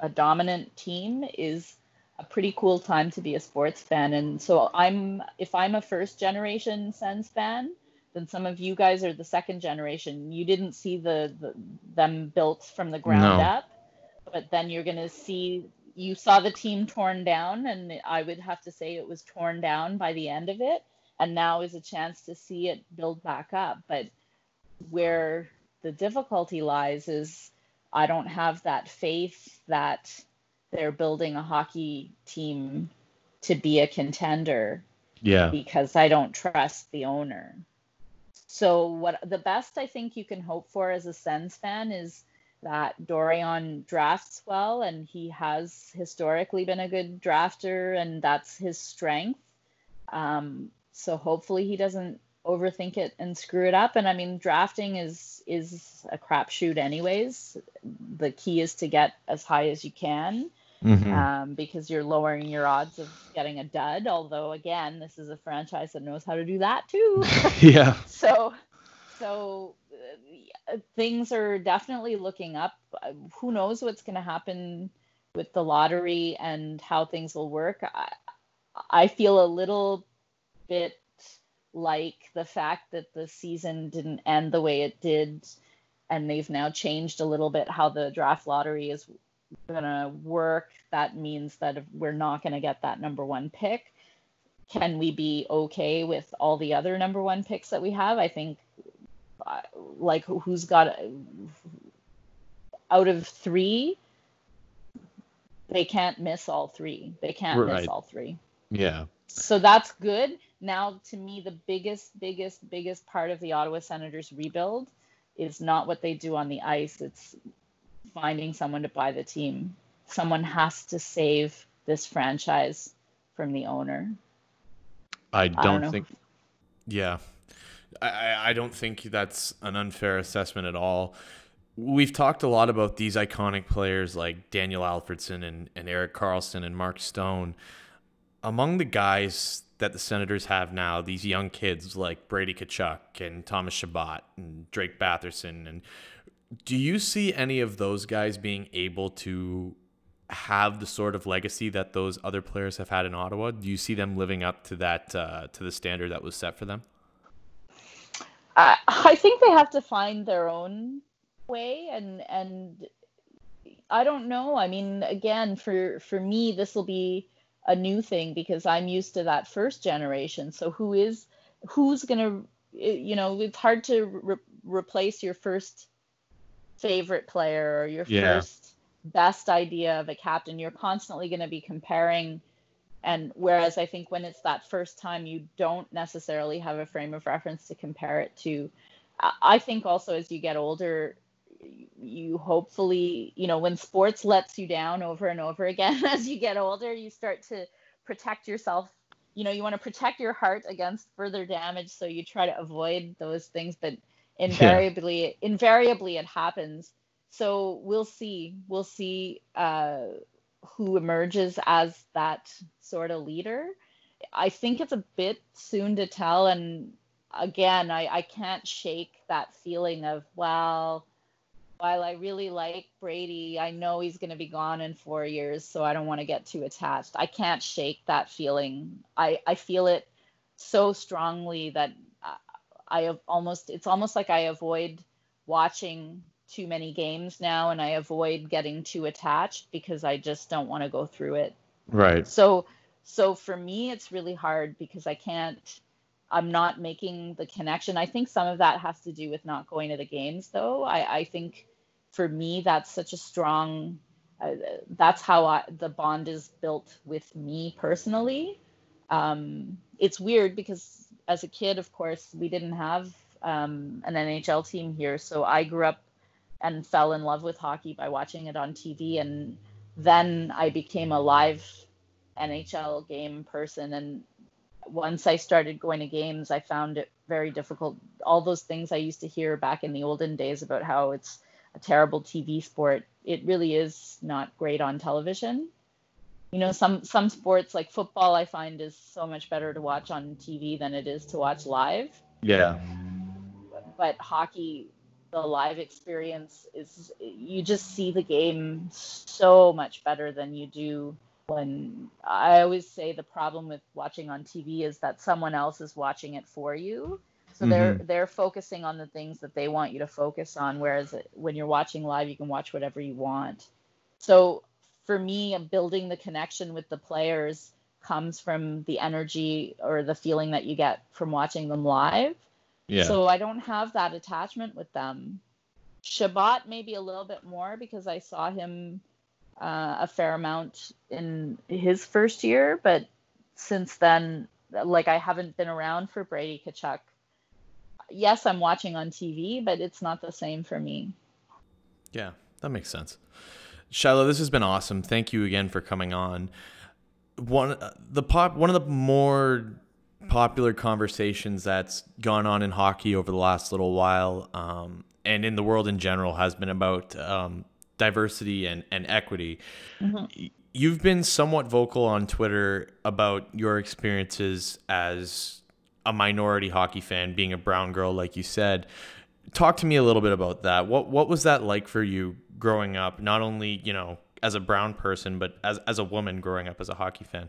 a dominant team is a pretty cool time to be a sports fan. And so I'm if I'm a first generation Sens fan, then some of you guys are the second generation. You didn't see the, the them built from the ground no. up, but then you're gonna see you saw the team torn down, and I would have to say it was torn down by the end of it. And now is a chance to see it build back up. But where the difficulty lies is I don't have that faith that they're building a hockey team to be a contender. Yeah. Because I don't trust the owner. So what the best I think you can hope for as a Sens fan is that Dorion drafts well and he has historically been a good drafter and that's his strength. Um, so hopefully he doesn't overthink it and screw it up. And I mean, drafting is is a crapshoot anyways. The key is to get as high as you can mm-hmm. um, because you're lowering your odds of getting a dud. Although, again, this is a franchise that knows how to do that too. yeah. So, so things are definitely looking up. Who knows what's going to happen with the lottery and how things will work? I, I feel a little bit like the fact that the season didn't end the way it did and they've now changed a little bit how the draft lottery is gonna work, that means that we're not gonna get that number one pick. Can we be okay with all the other number one picks that we have? I think, like, who's got out of three, they can't miss all three. They can't right. miss all three. Yeah. So that's good. now to me the biggest, biggest, biggest part of the Ottawa Senators rebuild is not what they do on the ice. It's finding someone to buy the team. Someone has to save this franchise from the owner. I don't, I don't think. Yeah, I, I don't think that's an unfair assessment at all. We've talked a lot about these iconic players like Daniel Alfredsson and, and Erik Karlsson and Mark Stone. Among the guys that the Senators have now, these young kids like Brady Tkachuk and Thomas Chabot and Drake Batherson, and do you see any of those guys being able to have the sort of legacy that those other players have had in Ottawa? Do you see them living up to that uh, to the standard that was set for them? I, I think they have to find their own way, and and I don't know. I mean, again, for for me, this will be a new thing because I'm used to that first generation. So who is who's gonna you know it's hard to re- replace your first favorite player or your yeah. first best idea of a captain. You're constantly going to be comparing. And whereas I think when it's that first time, you don't necessarily have a frame of reference to compare it to. I think also as you get older, you hopefully, you know, when sports lets you down over and over again as you get older, you start to protect yourself. You know, you want to protect your heart against further damage, so you try to avoid those things. But invariably, yeah. invariably, it happens so we'll see. We'll see uh, who emerges as that sort of leader. I think it's a bit soon to tell. And again, I, I can't shake that feeling of, well, while I really like Brady, I know he's going to be gone in four years, so I don't want to get too attached. I can't shake that feeling. I, I feel it so strongly that I have almost, it's almost like I avoid watching too many games now and I avoid getting too attached because I just don't want to go through it. Right. So so for me it's really hard because I can't I'm not making the connection. I think some of that has to do with not going to the games though. I I think for me that's such a strong uh, that's how I, the bond is built with me personally. Um, it's weird because as a kid, of course, we didn't have um, an NHL team here, so I grew up and fell in love with hockey by watching it on TV. And then I became a live NHL game person. And once I started going to games, I found it very difficult. All those things I used to hear back in the olden days about how it's a terrible TV sport, it really is not great on television. You know, some some sports like football, I find is so much better to watch on TV than it is to watch live. Yeah. But hockey, the live experience is you just see the game so much better than you do when I always say the problem with watching on TV is that someone else is watching it for you. So mm-hmm. they're they're focusing on the things that they want you to focus on whereas when you're watching live you can watch whatever you want. So for me building the connection with the players comes from the energy or the feeling that you get from watching them live yeah. So I don't have that attachment with them. Chabot maybe a little bit more because I saw him uh, a fair amount in his first year, but since then, like I haven't been around for Brady Tkachuk. Yes, I'm watching on TV, but it's not the same for me. Yeah, that makes sense. Shaila, this has been awesome. Thank you again for coming on. One the pop one of the more popular conversations that's gone on in hockey over the last little while um, and in the world in general has been about um, diversity and, and equity. Mm-hmm. You've been somewhat vocal on Twitter about your experiences as a minority hockey fan, being a brown girl, like you said. Talk to me a little bit about that. What what was that like for you growing up? Not only you know as a brown person, but as as a woman growing up as a hockey fan.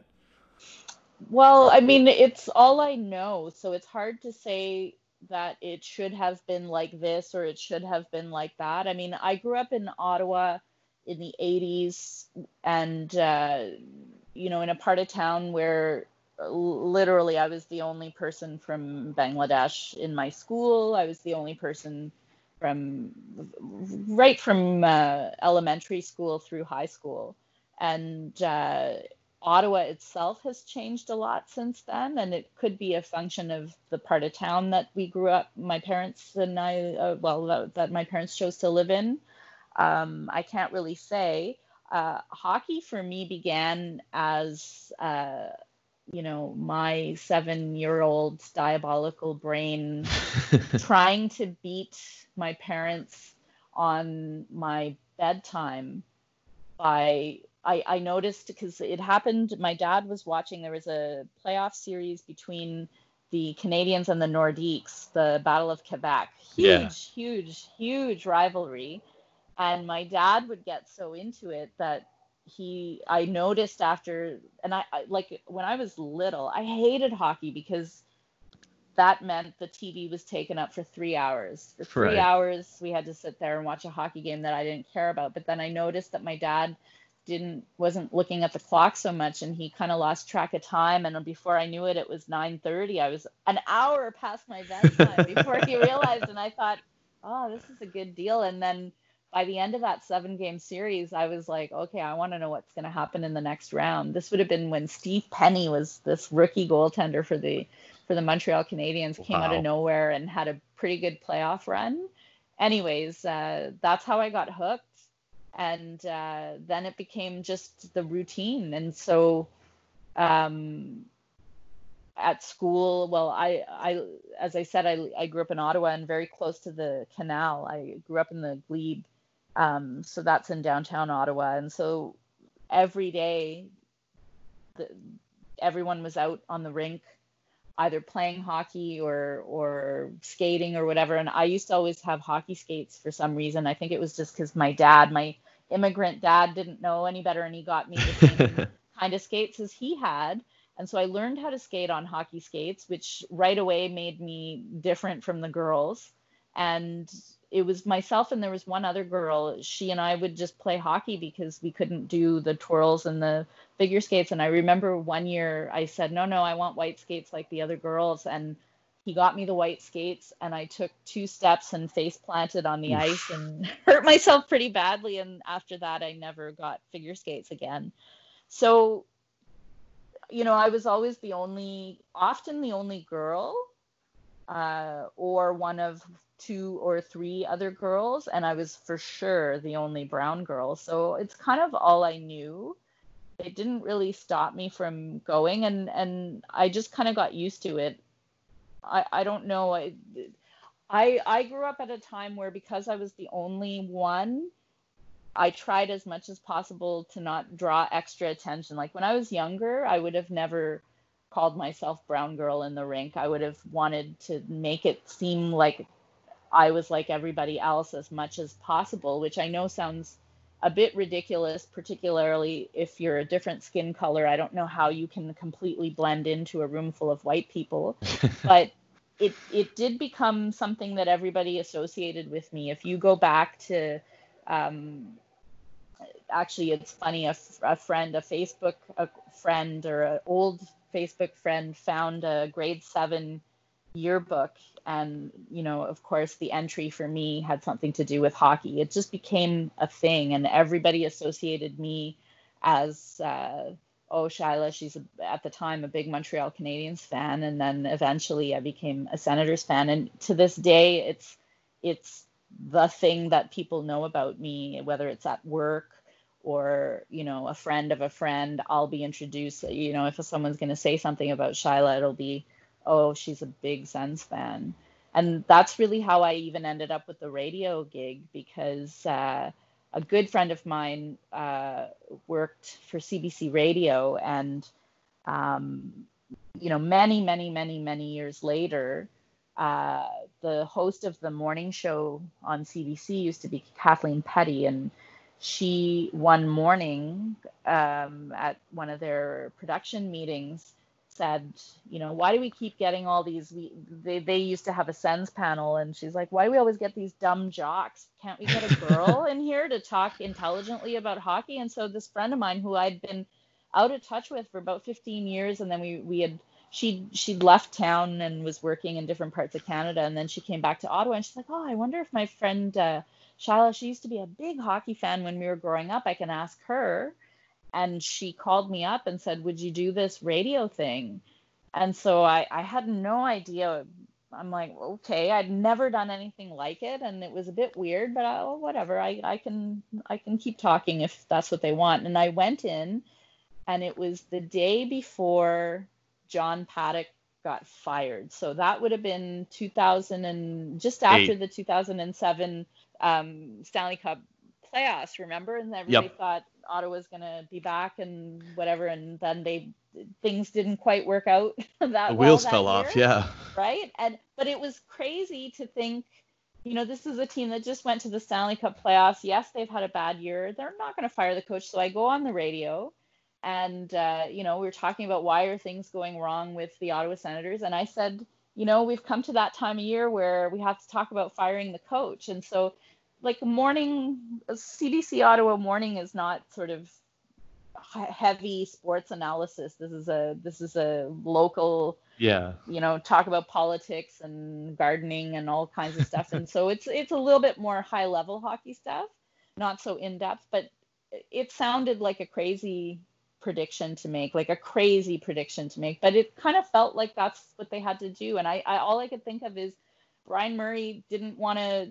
Well, I mean, it's all I know, so it's hard to say that it should have been like this or it should have been like that. I mean, I grew up in Ottawa in the 80s and, uh, you know, in a part of town where literally I was the only person from Bangladesh in my school. I was the only person from right from uh, elementary school through high school. And, uh, Ottawa itself has changed a lot since then, and it could be a function of the part of town that we grew up, my parents and I, uh, well, that, that, my parents chose to live in. Um, I can't really say. Uh, hockey for me began as, uh, you know, my seven year old diabolical brain trying to beat my parents on my bedtime by I, I noticed because it happened. My dad was watching. There was a playoff series between the Canadiens and the Nordiques, the Battle of Quebec. Huge, yeah. huge, huge rivalry. And my dad would get so into it that he, I noticed after, and I, I like when I was little, I hated hockey because that meant the TV was taken up for three hours. For three right. hours, we had to sit there and watch a hockey game that I didn't care about. But then I noticed that my dad didn't wasn't looking at the clock so much and he kind of lost track of time and before i knew it it was 9.30 i was an hour past my bedtime before he realized and i thought oh this is a good deal. And then by the end of that seven game series i was like okay i want to know what's going to happen in the next round. This would have been when steve penney was this rookie goaltender for the for the montreal canadiens came out of nowhere and had a pretty good playoff run. Anyways uh, that's how i got hooked and uh, then it became just the routine. And so um, at school well I, I as i said I, I grew up in ottawa and very close to the canal. I grew up in the glebe um, so that's in downtown ottawa. And so every day the, everyone was out on the rink either playing hockey or or skating or whatever and i used to always have hockey skates for some reason i think it was just because my dad my immigrant dad didn't know any better and he got me the same kind of skates as he had. And so I learned how to skate on hockey skates, which right away made me different from the girls. And it was myself and there was one other girl. She and I would just play hockey because we couldn't do the twirls and the figure skates. And I remember one year I said, No, no, I want white skates like the other girls. And he got me the white skates and I took two steps and face planted on the ice and hurt myself pretty badly. And after that, I never got figure skates again. So, you know, I was always the only, often the only girl uh, or one of two or three other girls. And I was for sure the only brown girl. So it's kind of all I knew. It didn't really stop me from going. And, and I just kind of got used to it I, I don't know. I, I I grew up at a time where because I was the only one, I tried as much as possible to not draw extra attention. Like when I was younger, I would have never called myself brown girl in the rink. I would have wanted to make it seem like I was like everybody else as much as possible, which I know sounds a bit ridiculous, particularly if you're a different skin color. I don't know how you can completely blend into a room full of white people, but it it did become something that everybody associated with me. If you go back to, um, actually, it's funny. A, a friend, a Facebook a friend, or an old Facebook friend found a grade seven yearbook and you know of course the entry for me had something to do with hockey. It just became a thing and everybody associated me as uh, oh Shaila she's a, at the time a big Montreal Canadiens fan and then eventually I became a Senators fan. And to this day it's it's the thing that people know about me whether it's at work or you know a friend of a friend. I'll be introduced you know if someone's going to say something about Shaila it'll be oh, she's a big Sens fan. And that's really how I even ended up with the radio gig because uh, a good friend of mine uh, worked for CBC Radio. And, um, you know, many, many, many, many years later, uh, the host of the morning show on CBC used to be Kathleen Petty. And she, one morning um, at one of their production meetings, said, you know, why do we keep getting all these? We they they used to have a Sens panel, and she's like, why do we always get these dumb jocks? Can't we get a girl in here to talk intelligently about hockey? And so this friend of mine, who I'd been out of touch with for about 15 years, and then we we had she she'd left town and was working in different parts of Canada, and then she came back to Ottawa, and she's like, oh, I wonder if my friend uh, Shaila, she used to be a big hockey fan when we were growing up. I can ask her and she called me up and said, "Would you do this radio thing?" And so I I had no idea. I'm like, okay, I'd never done anything like it, and it was a bit weird, but I, oh, whatever. I I can I can keep talking if that's what they want. And I went in, and it was the day before John Paddock got fired. So that would have been 2000 and just after Eight. the 2007 um, Stanley Cup playoffs, remember? And everybody yep. thought Ottawa's going to be back and whatever. And then they things didn't quite work out that the wheels well fell year, off yeah. right? And but it was crazy to think you know this is a team that just went to the stanley cup playoffs. Yes they've had a bad year. They're not going to fire the coach so i go on the radio and uh, you know we were talking about why are things going wrong with the ottawa senators? And i said you know we've come to that time of year where we have to talk about firing the coach. And so like morning cbc ottawa morning is not sort of heavy sports analysis this is a this is a local yeah you know talk about politics and gardening and all kinds of stuff and so it's it's a little bit more high level hockey stuff not so in depth but it sounded like a crazy prediction to make, like a crazy prediction to make. But it kind of felt like that's what they had to do. And I, I all I could think of is Brian Murray didn't want to.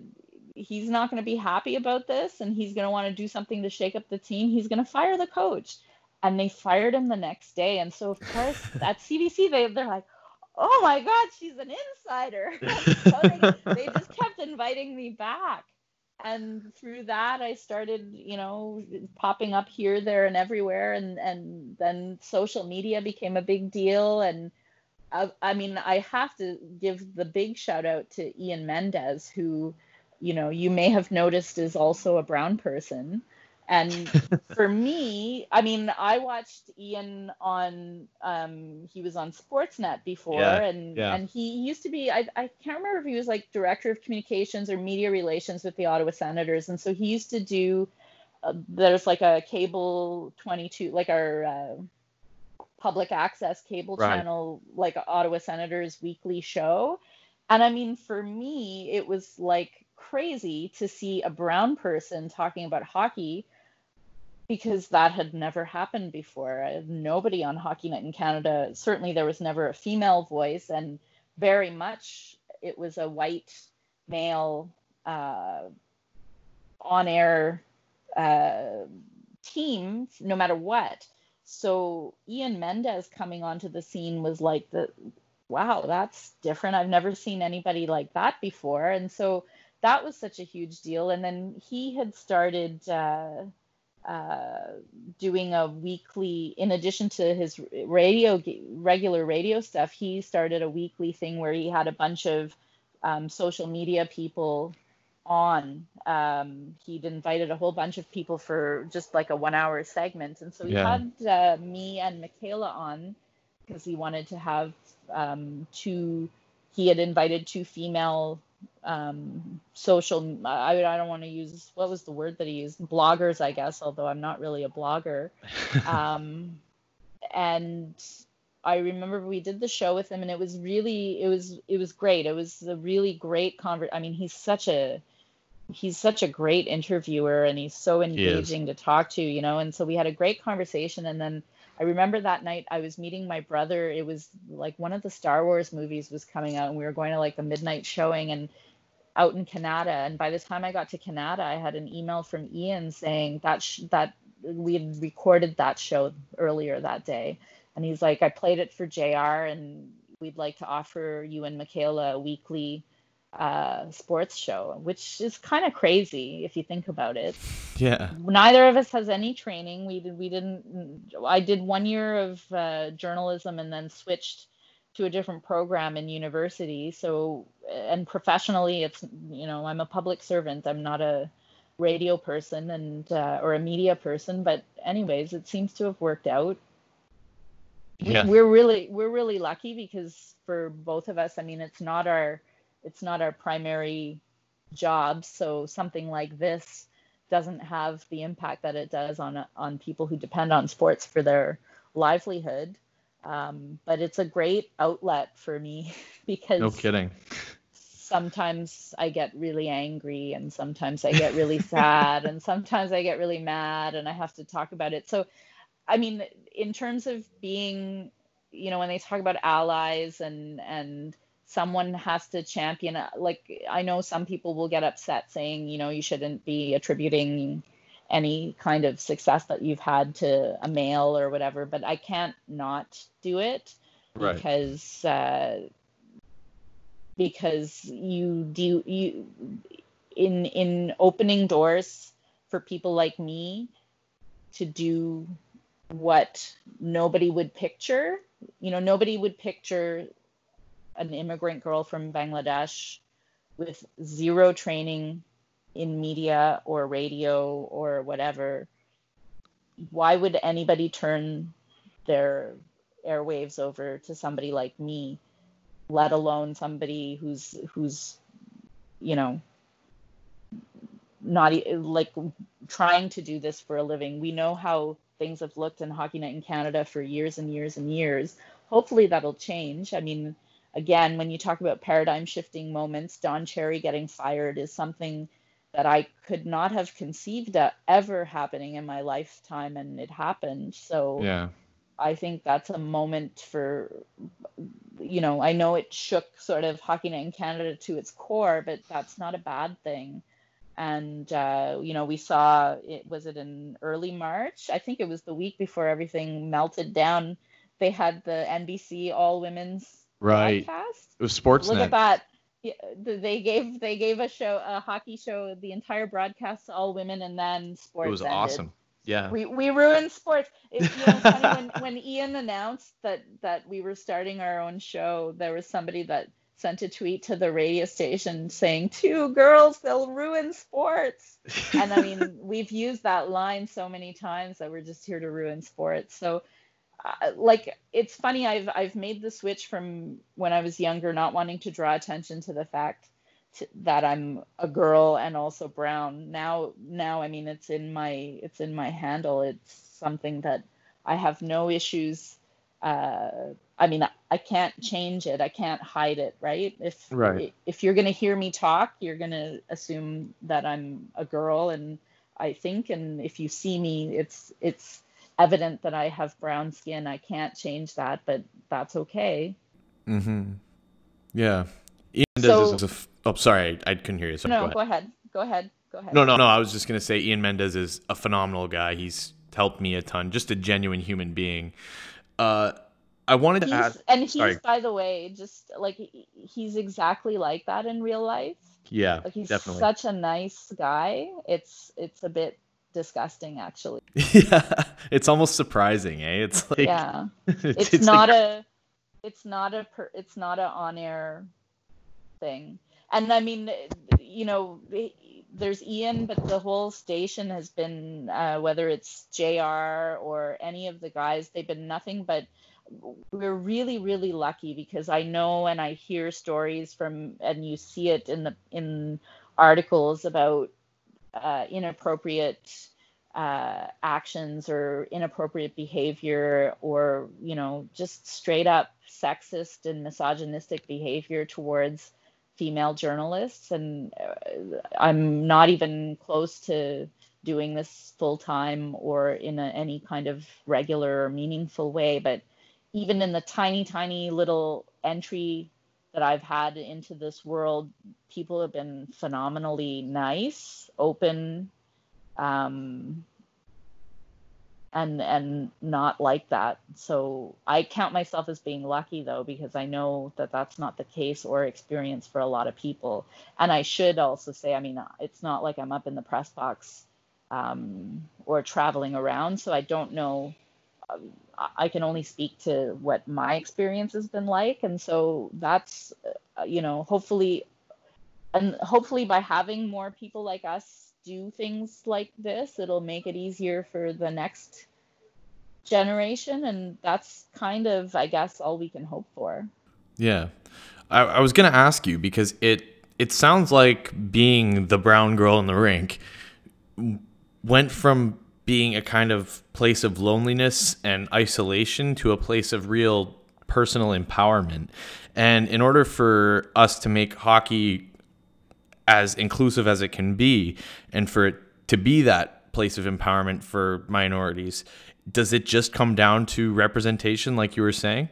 He's not going to be happy about this, and he's going to want to do something to shake up the team. He's going to fire the coach, and they fired him the next day. And so of course at CBC they they're like, oh my God, she's an insider. so they, they just kept inviting me back and through that i started you know popping up here there and everywhere and and then social media became a big deal and I, I mean i have to give the big shout out to ian Mendes, who you know you may have noticed is also a brown person and for me, I mean, I watched Ian on um he was on Sportsnet before yeah, and yeah. and he used to be I, I can't remember if he was like director of communications or media relations with the Ottawa Senators and so he used to do uh, there's like a cable 22 like our uh, public access cable right. channel like Ottawa Senators weekly show and I mean for me it was like crazy to see a brown person talking about hockey because that had never happened before. Nobody on Hockey Night in Canada, certainly there was never a female voice, and very much it was a white male uh, on air uh, team, no matter what. So Ian Mendes coming onto the scene was like the wow, that's different. I've never seen anybody like that before. And so that was such a huge deal. And then he had started uh, uh, doing a weekly, in addition to his radio, regular radio stuff, he started a weekly thing where he had a bunch of um, social media people on. Um, he'd invited a whole bunch of people for just like a one hour segment. And so he yeah. had uh, me and Michaela on because he wanted to have um, two, he had invited two female um, social I, I don't want to use what was the word that he used? Bloggers i guess although i'm not really a blogger. Um, and i remember we did the show with him and it was really it was it was great. It was a really great convert i mean he's such a he's such a great interviewer and he's so engaging to talk to you know and so we had a great conversation and then I remember that night I was meeting my brother. It was like one of the Star Wars movies was coming out, and we were going to like the midnight showing and out in Kanata. And by the time I got to Kanata, I had an email from Ian saying that sh- that we had recorded that show earlier that day, and he's like, I played it for JR, and we'd like to offer you and Michaela a weekly uh, sports show, which is kind of crazy if you think about it. Yeah. Neither of us has any training. We did. We didn't. I did one year of uh, journalism and then switched to a different program in university. So, and professionally, it's you know I'm a public servant. I'm not a radio person and uh, or a media person. But anyways, it seems to have worked out. Yeah. We're really we're really lucky because for both of us, I mean, it's not our it's not our primary job. So something like this doesn't have the impact that it does on on people who depend on sports for their livelihood. Um, but it's a great outlet for me because no kidding. Sometimes I get really angry and sometimes I get really sad and sometimes I get really mad and I have to talk about it. So I mean, in terms of being, you know, when they talk about allies and and someone has to champion like I know some people will get upset saying, you know, you shouldn't be attributing any kind of success that you've had to a male or whatever, but I can't not do it right. because uh, because you do you in in opening doors for people like me to do what nobody would picture. You know, nobody would picture an immigrant girl from Bangladesh with zero training in media or radio or whatever, why would anybody turn their airwaves over to somebody like me, let alone somebody who's who's you know not like trying to do this for a living. We know how things have looked in Hockey Night in Canada for years and years and years. Hopefully that'll change. I mean, again, when you talk about paradigm shifting moments, Don Cherry getting fired is something that I could not have conceived of ever happening in my lifetime, and it happened. So yeah, I think that's a moment for, you know, I know it shook sort of hockey night in Canada to its core, but that's not a bad thing. And uh, you know, we saw it was it in early March. I think it was the week before everything melted down. They had the NBC all women's right. Broadcast. It was Sportsnet. Look at that they gave they gave a show a hockey show the entire broadcast all women and then sports it was ended. awesome yeah we we ruined sports it, you know, funny, when, when ian announced that that we were starting our own show there was somebody that sent a tweet to the radio station saying two girls they'll ruin sports and i mean we've used that line so many times that we're just here to ruin sports so like it's funny I've I've made the switch from when I was younger not wanting to draw attention to the fact to, that I'm a girl and also brown. Now now I mean it's in my it's in my handle. It's something that I have no issues uh, I mean I can't change it. I can't hide it, right? If right. if you're going to hear me talk, you're going to assume that I'm a girl and I think and if you see me it's it's evident that I have brown skin. I can't change that, but that's okay. Mm-hmm. Yeah. Ian Mendes so, is a. F- oh, sorry, I, couldn't hear you. Sorry, no, go ahead. go ahead. Go ahead. No, no, no. I was just gonna say Ian Mendes is a phenomenal guy. He's helped me a ton. Just a genuine human being. Uh, I wanted to he's, ask, and he's sorry. by the way, just like he's exactly like that in real life. Yeah, like he's definitely. such a nice guy. It's it's a bit disgusting actually. Yeah it's almost surprising eh? It's like yeah. it's, it's not like... a it's not a per, it's not a on-air thing. And i mean you know there's ian but the whole station has been uh, whether it's jr or any of the guys they've been nothing but we're really really lucky because i know and i hear stories from and you see it in the in articles about uh, inappropriate uh, actions or inappropriate behavior or you know just straight up sexist and misogynistic behavior towards female journalists. And uh, i'm not even close to doing this full time or in a, any kind of regular or meaningful way but even in the tiny tiny little entry that I've had into this world, people have been phenomenally nice, open, um, and and not like that. So I count myself as being lucky though because I know that that's not the case or experience for a lot of people. And I should also say, I mean, it's not like I'm up in the press box um, or traveling around, so I don't know I can only speak to what my experience has been like, and so that's uh, you know hopefully, and hopefully by having more people like us do things like this, it'll make it easier for the next generation, and that's kind of I guess all we can hope for. Yeah, I, I was gonna ask you because it it sounds like being the brown girl in the rink went from being a kind of place of loneliness and isolation to a place of real personal empowerment. And in order for us to make hockey as inclusive as it can be and for it to be that place of empowerment for minorities, does it just come down to representation, like you were saying?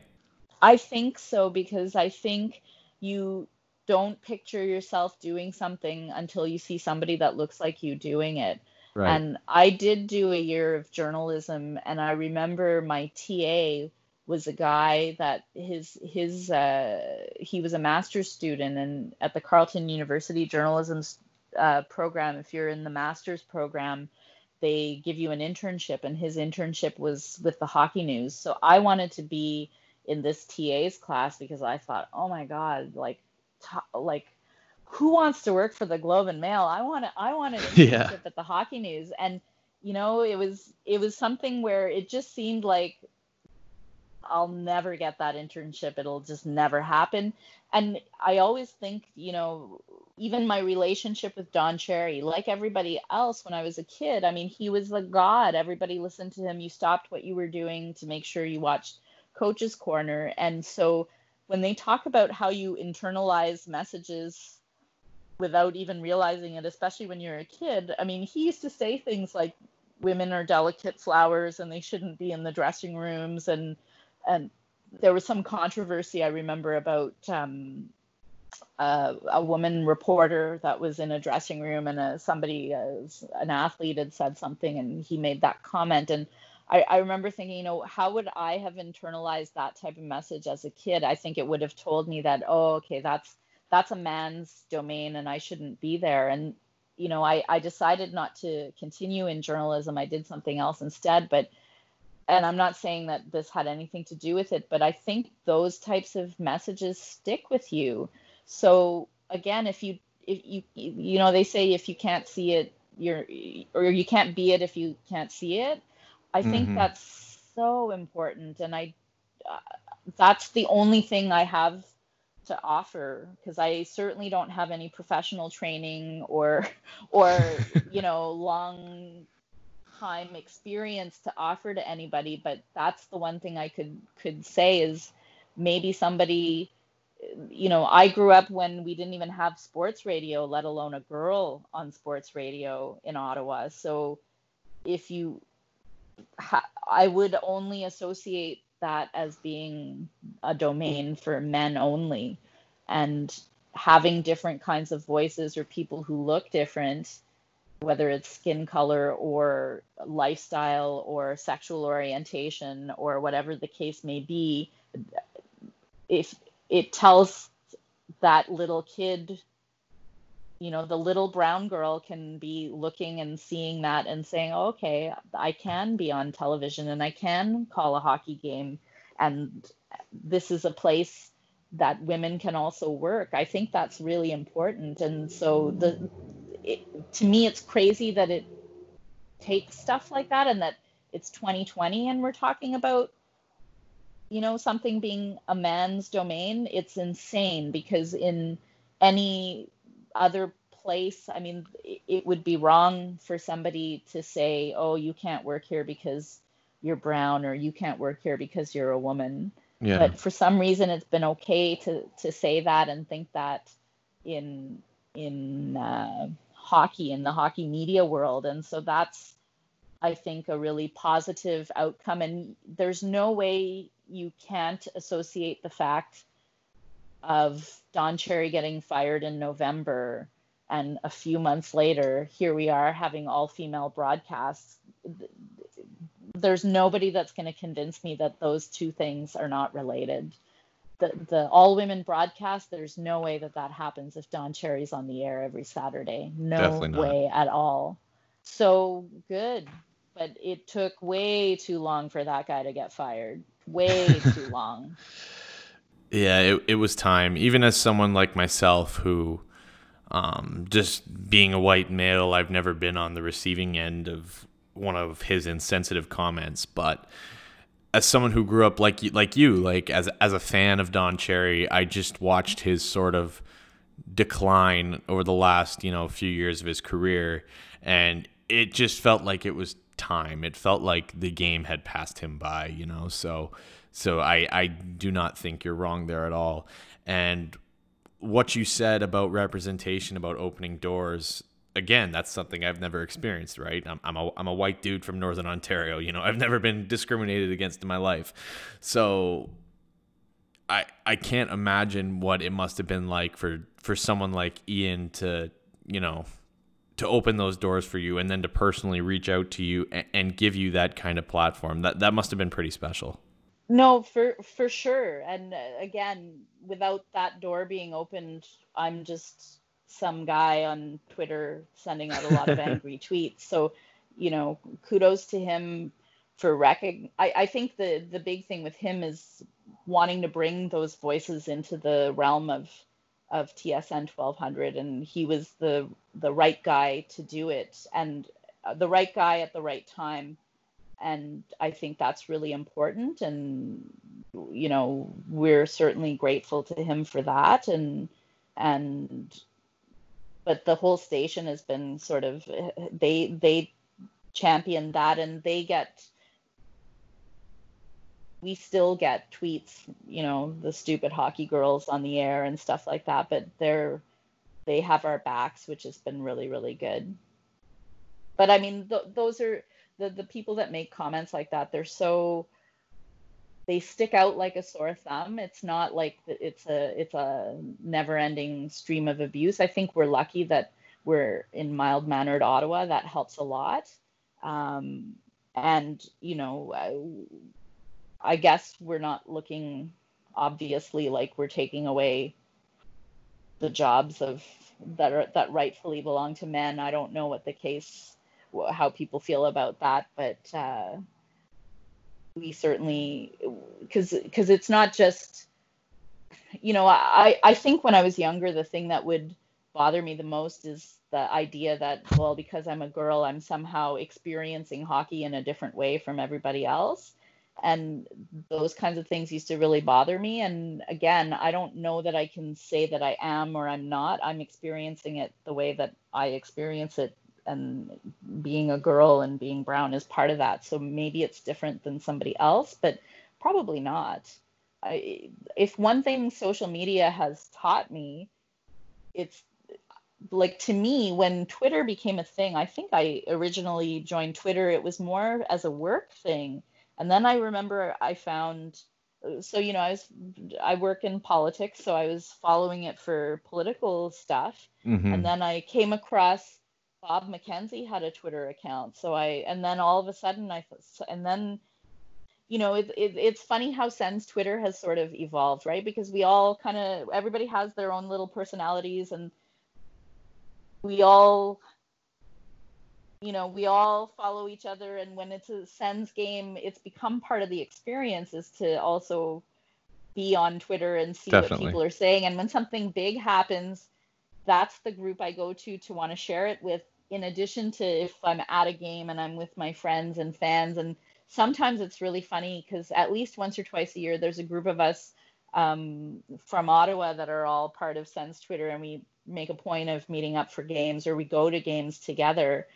I think so because I think you don't picture yourself doing something until you see somebody that looks like you doing it. Right. And I did do a year of journalism, and I remember my TA was a guy that his his uh, he was a master's student and at the Carleton University journalism uh, program. If you're in the master's program, they give you an internship, and his internship was with the Hockey News. So I wanted to be in this TA's class because I thought, oh my god, like t- like who wants to work for the Globe and Mail? I want to I want an internship yeah. at the Hockey News, and you know it was it was something where it just seemed like I'll never get that internship. It'll just never happen. And I always think, you know, even my relationship with Don Cherry, like everybody else when I was a kid, I mean, he was the god. Everybody listened to him. You stopped what you were doing to make sure you watched Coach's Corner. And so when they talk about how you internalize messages without even realizing it, especially when you're a kid, I mean, he used to say things like, women are delicate flowers and they shouldn't be in the dressing rooms and and there was some controversy I remember about um, uh, a woman reporter that was in a dressing room and a, somebody, uh, an athlete, had said something and he made that comment. And I, I remember thinking, you know, how would I have internalized that type of message as a kid? I think it would have told me that, oh, okay, that's that's a man's domain and I shouldn't be there. And you know, I, I decided not to continue in journalism. I did something else instead, but and I'm not saying that this had anything to do with it, but I think those types of messages stick with you. So again, if you if you you know they say if you can't see it, you're or you can't be it if you can't see it. I think mm-hmm. that's so important, and I uh, that's the only thing I have to offer because I certainly don't have any professional training or or you know long time experience to offer to anybody but that's the one thing i could could say is maybe somebody you know i grew up when we didn't even have sports radio let alone a girl on sports radio in ottawa. So if you ha- i would only associate that as being a domain for men only. And having different kinds of voices or people who look different whether it's skin color or lifestyle or sexual orientation or whatever the case may be, if it tells that little kid, you know, the little brown girl can be looking and seeing that and saying, oh, okay, I can be on television and I can call a hockey game. And this is a place that women can also work. I think that's really important. And so the it, to me, it's crazy that it takes stuff like that and that it's 2020 and we're talking about you know something being a man's domain it's insane because in any other place i mean it would be wrong for somebody to say oh you can't work here because you're brown or you can't work here because you're a woman yeah. but for some reason it's been okay to to say that and think that in in uh, hockey in the hockey media world. And so that's, I think, a really positive outcome. And there's no way you can't associate the fact of Don Cherry getting fired in November and a few months later, here we are having all female broadcasts. There's nobody that's going to convince me that those two things are not related. The the all women broadcast there's no way that that happens if don cherry's on the air every saturday. No way at all. So good but it took way too long for that guy to get fired. Way too long yeah it, it was time even as someone like myself who um, just being a white male i've never been on the receiving end of one of his insensitive comments but as someone who grew up like like you, like as as a fan of Don Cherry, I just watched his sort of decline over the last you know few years of his career, and it just felt like it was time. It felt like the game had passed him by, you know. So so I I do not think you're wrong there at all. And what you said about representation, about opening doors, again, that's something I've never experienced, right? I'm, I'm, a, I'm a white dude from Northern Ontario. You know, I've never been discriminated against in my life. So I, I can't imagine what it must have been like for, for someone like Ian to, you know, to open those doors for you and then to personally reach out to you and, and give you that kind of platform. That, that must have been pretty special. No, for for sure. And uh, again, without that door being opened, I'm just some guy on Twitter sending out a lot of angry tweets. So, you know, kudos to him for recog- I, I think the the big thing with him is wanting to bring those voices into the realm of of TSN 1200 and he was the the right guy to do it and the right guy at the right time and I think that's really important and you know we're certainly grateful to him for that and and but the whole station has been sort of they they champion that and they get we still get tweets you know the stupid hockey girls on the air and stuff like that but they're they have our backs which has been really really good. But i mean th- those are the the people that make comments like that they're so they stick out like a sore thumb. It's not like it's a it's a never-ending stream of abuse. I think we're lucky that we're in mild-mannered Ottawa. That helps a lot. Um, and you know, I, I guess we're not looking obviously like we're taking away the jobs of that are that rightfully belong to men. I don't know what the case, how people feel about that, but. Uh, we certainly because because it's not just you know i i think when i was younger the thing that would bother me the most is the idea that well because i'm a girl i'm somehow experiencing hockey in a different way from everybody else and those kinds of things used to really bother me and again i don't know that i can say that i am or i'm not i'm experiencing it the way that i experience it and being a girl and being brown is part of that. So maybe it's different than somebody else, but probably not. I, if one thing social media has taught me, it's like to me when Twitter became a thing. I think I originally joined Twitter. It was more as a work thing, and then I remember I found. So you know, I was I work in politics, so I was following it for political stuff, mm-hmm. and then I came across Bob McKenzie had a Twitter account. So I, and then all of a sudden I, and then, you know, it, it, it's funny how Sens Twitter has sort of evolved, right? Because we all kind of, everybody has their own little personalities and we all, you know, we all follow each other. And when it's a Sens game, it's become part of the experience is to also be on Twitter and see Definitely. what people are saying. And when something big happens, that's the group I go to to want to share it with in addition to if I'm at a game and I'm with my friends and fans, and sometimes it's really funny because at least once or twice a year, there's a group of us um, from Ottawa that are all part of Sens Twitter, and we make a point of meeting up for games or we go to games together.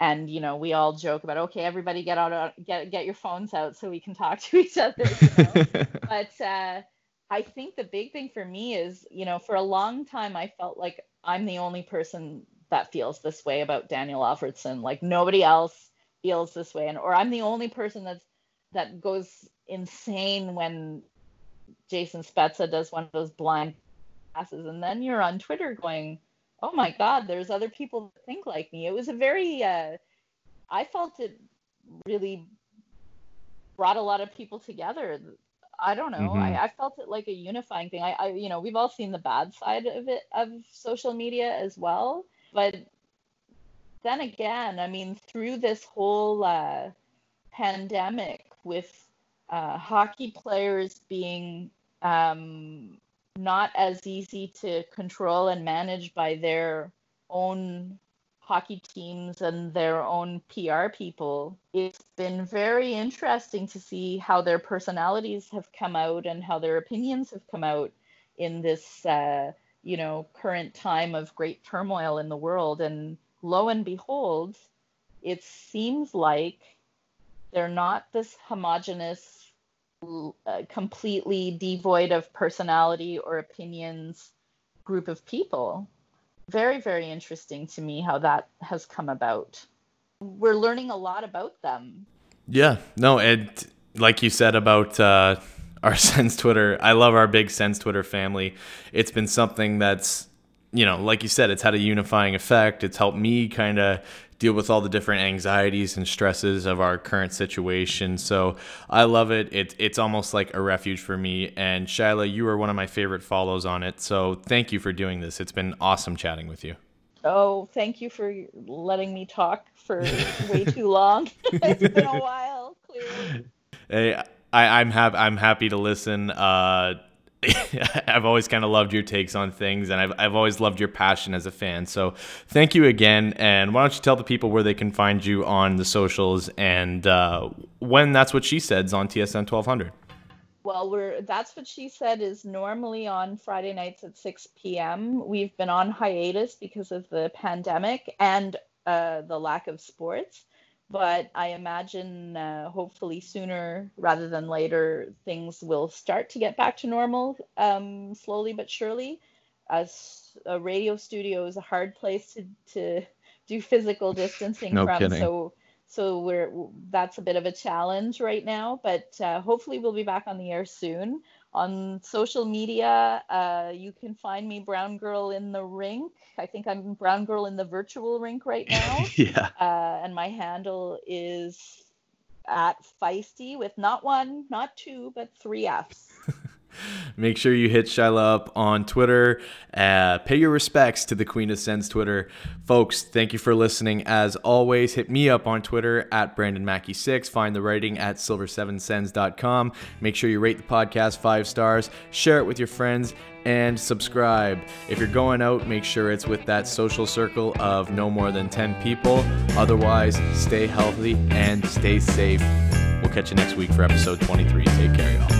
And you know, we all joke about, okay, everybody get out, get get your phones out so we can talk to each other. You know? but uh, I think the big thing for me is, you know, for a long time I felt like I'm the only person that feels this way about Daniel Alfredsson. Like nobody else feels this way, and or I'm the only person that's that goes insane when Jason Spezza does one of those blind passes, and then you're on Twitter going, "Oh my God, there's other people that think like me." It was a very, uh, I felt it really brought a lot of people together. I don't know. Mm-hmm. I, I, felt it like a unifying thing. I, I, you know, we've all seen the bad side of it of social media as well, but then again, I mean, through this whole uh, pandemic with uh, hockey players being um, not as easy to control and manage by their own hockey teams and their own PR people, it's been very interesting to see how their personalities have come out and how their opinions have come out in this uh, you know, current time of great turmoil in the world. And lo and behold, it seems like they're not this homogenous, uh, completely devoid of personality or opinions group of people. very, very interesting to me how that has come about. We're learning a lot about them. Yeah, no, and like you said about uh, our Sens Twitter, I love our big Sens Twitter family. It's been something that's, you know, like you said, it's had a unifying effect. It's helped me kind of deal with all the different anxieties and stresses of our current situation. So I love it. it it's almost like a refuge for me. And Shaila, you are one of my favorite follows on it. So thank you for doing this. It's been awesome chatting with you. Oh, thank you for letting me talk for way too long. it's been a while, clearly. Hey, I, I'm happy. I'm happy to listen. Uh, I've always kind of loved your takes on things, and I've, I've always loved your passion as a fan. So thank you again. And why don't you tell the people where they can find you on the socials and uh, when That's What She Said's on TSN 1200? Well, we're That's What She Said is normally on Friday nights at 6 p.m. We've been on hiatus because of the pandemic and uh, the lack of sports but I imagine uh, hopefully sooner rather than later things will start to get back to normal um, slowly but surely. As a radio studio is a hard place to, to do physical distancing no from, kidding. so so we're that's a bit of a challenge right now. But uh, hopefully we'll be back on the air soon on social media, uh, you can find me Brown Girl in the Rink. I think I'm Brown Girl in the virtual rink right now. yeah. Uh, and my handle is at feisty with not one, not two, but three F's. Make sure you hit Shaila up on Twitter. Uh, pay your respects to the Queen of Sens Twitter. Folks, thank you for listening. As always, hit me up on Twitter at Brandon Mackey6. Find the writing at silver7sens.com. Make sure you rate the podcast five stars, share it with your friends, and subscribe. If you're going out, make sure it's with that social circle of no more than 10 people. Otherwise, stay healthy and stay safe. We'll catch you next week for episode 23. Take care, y'all.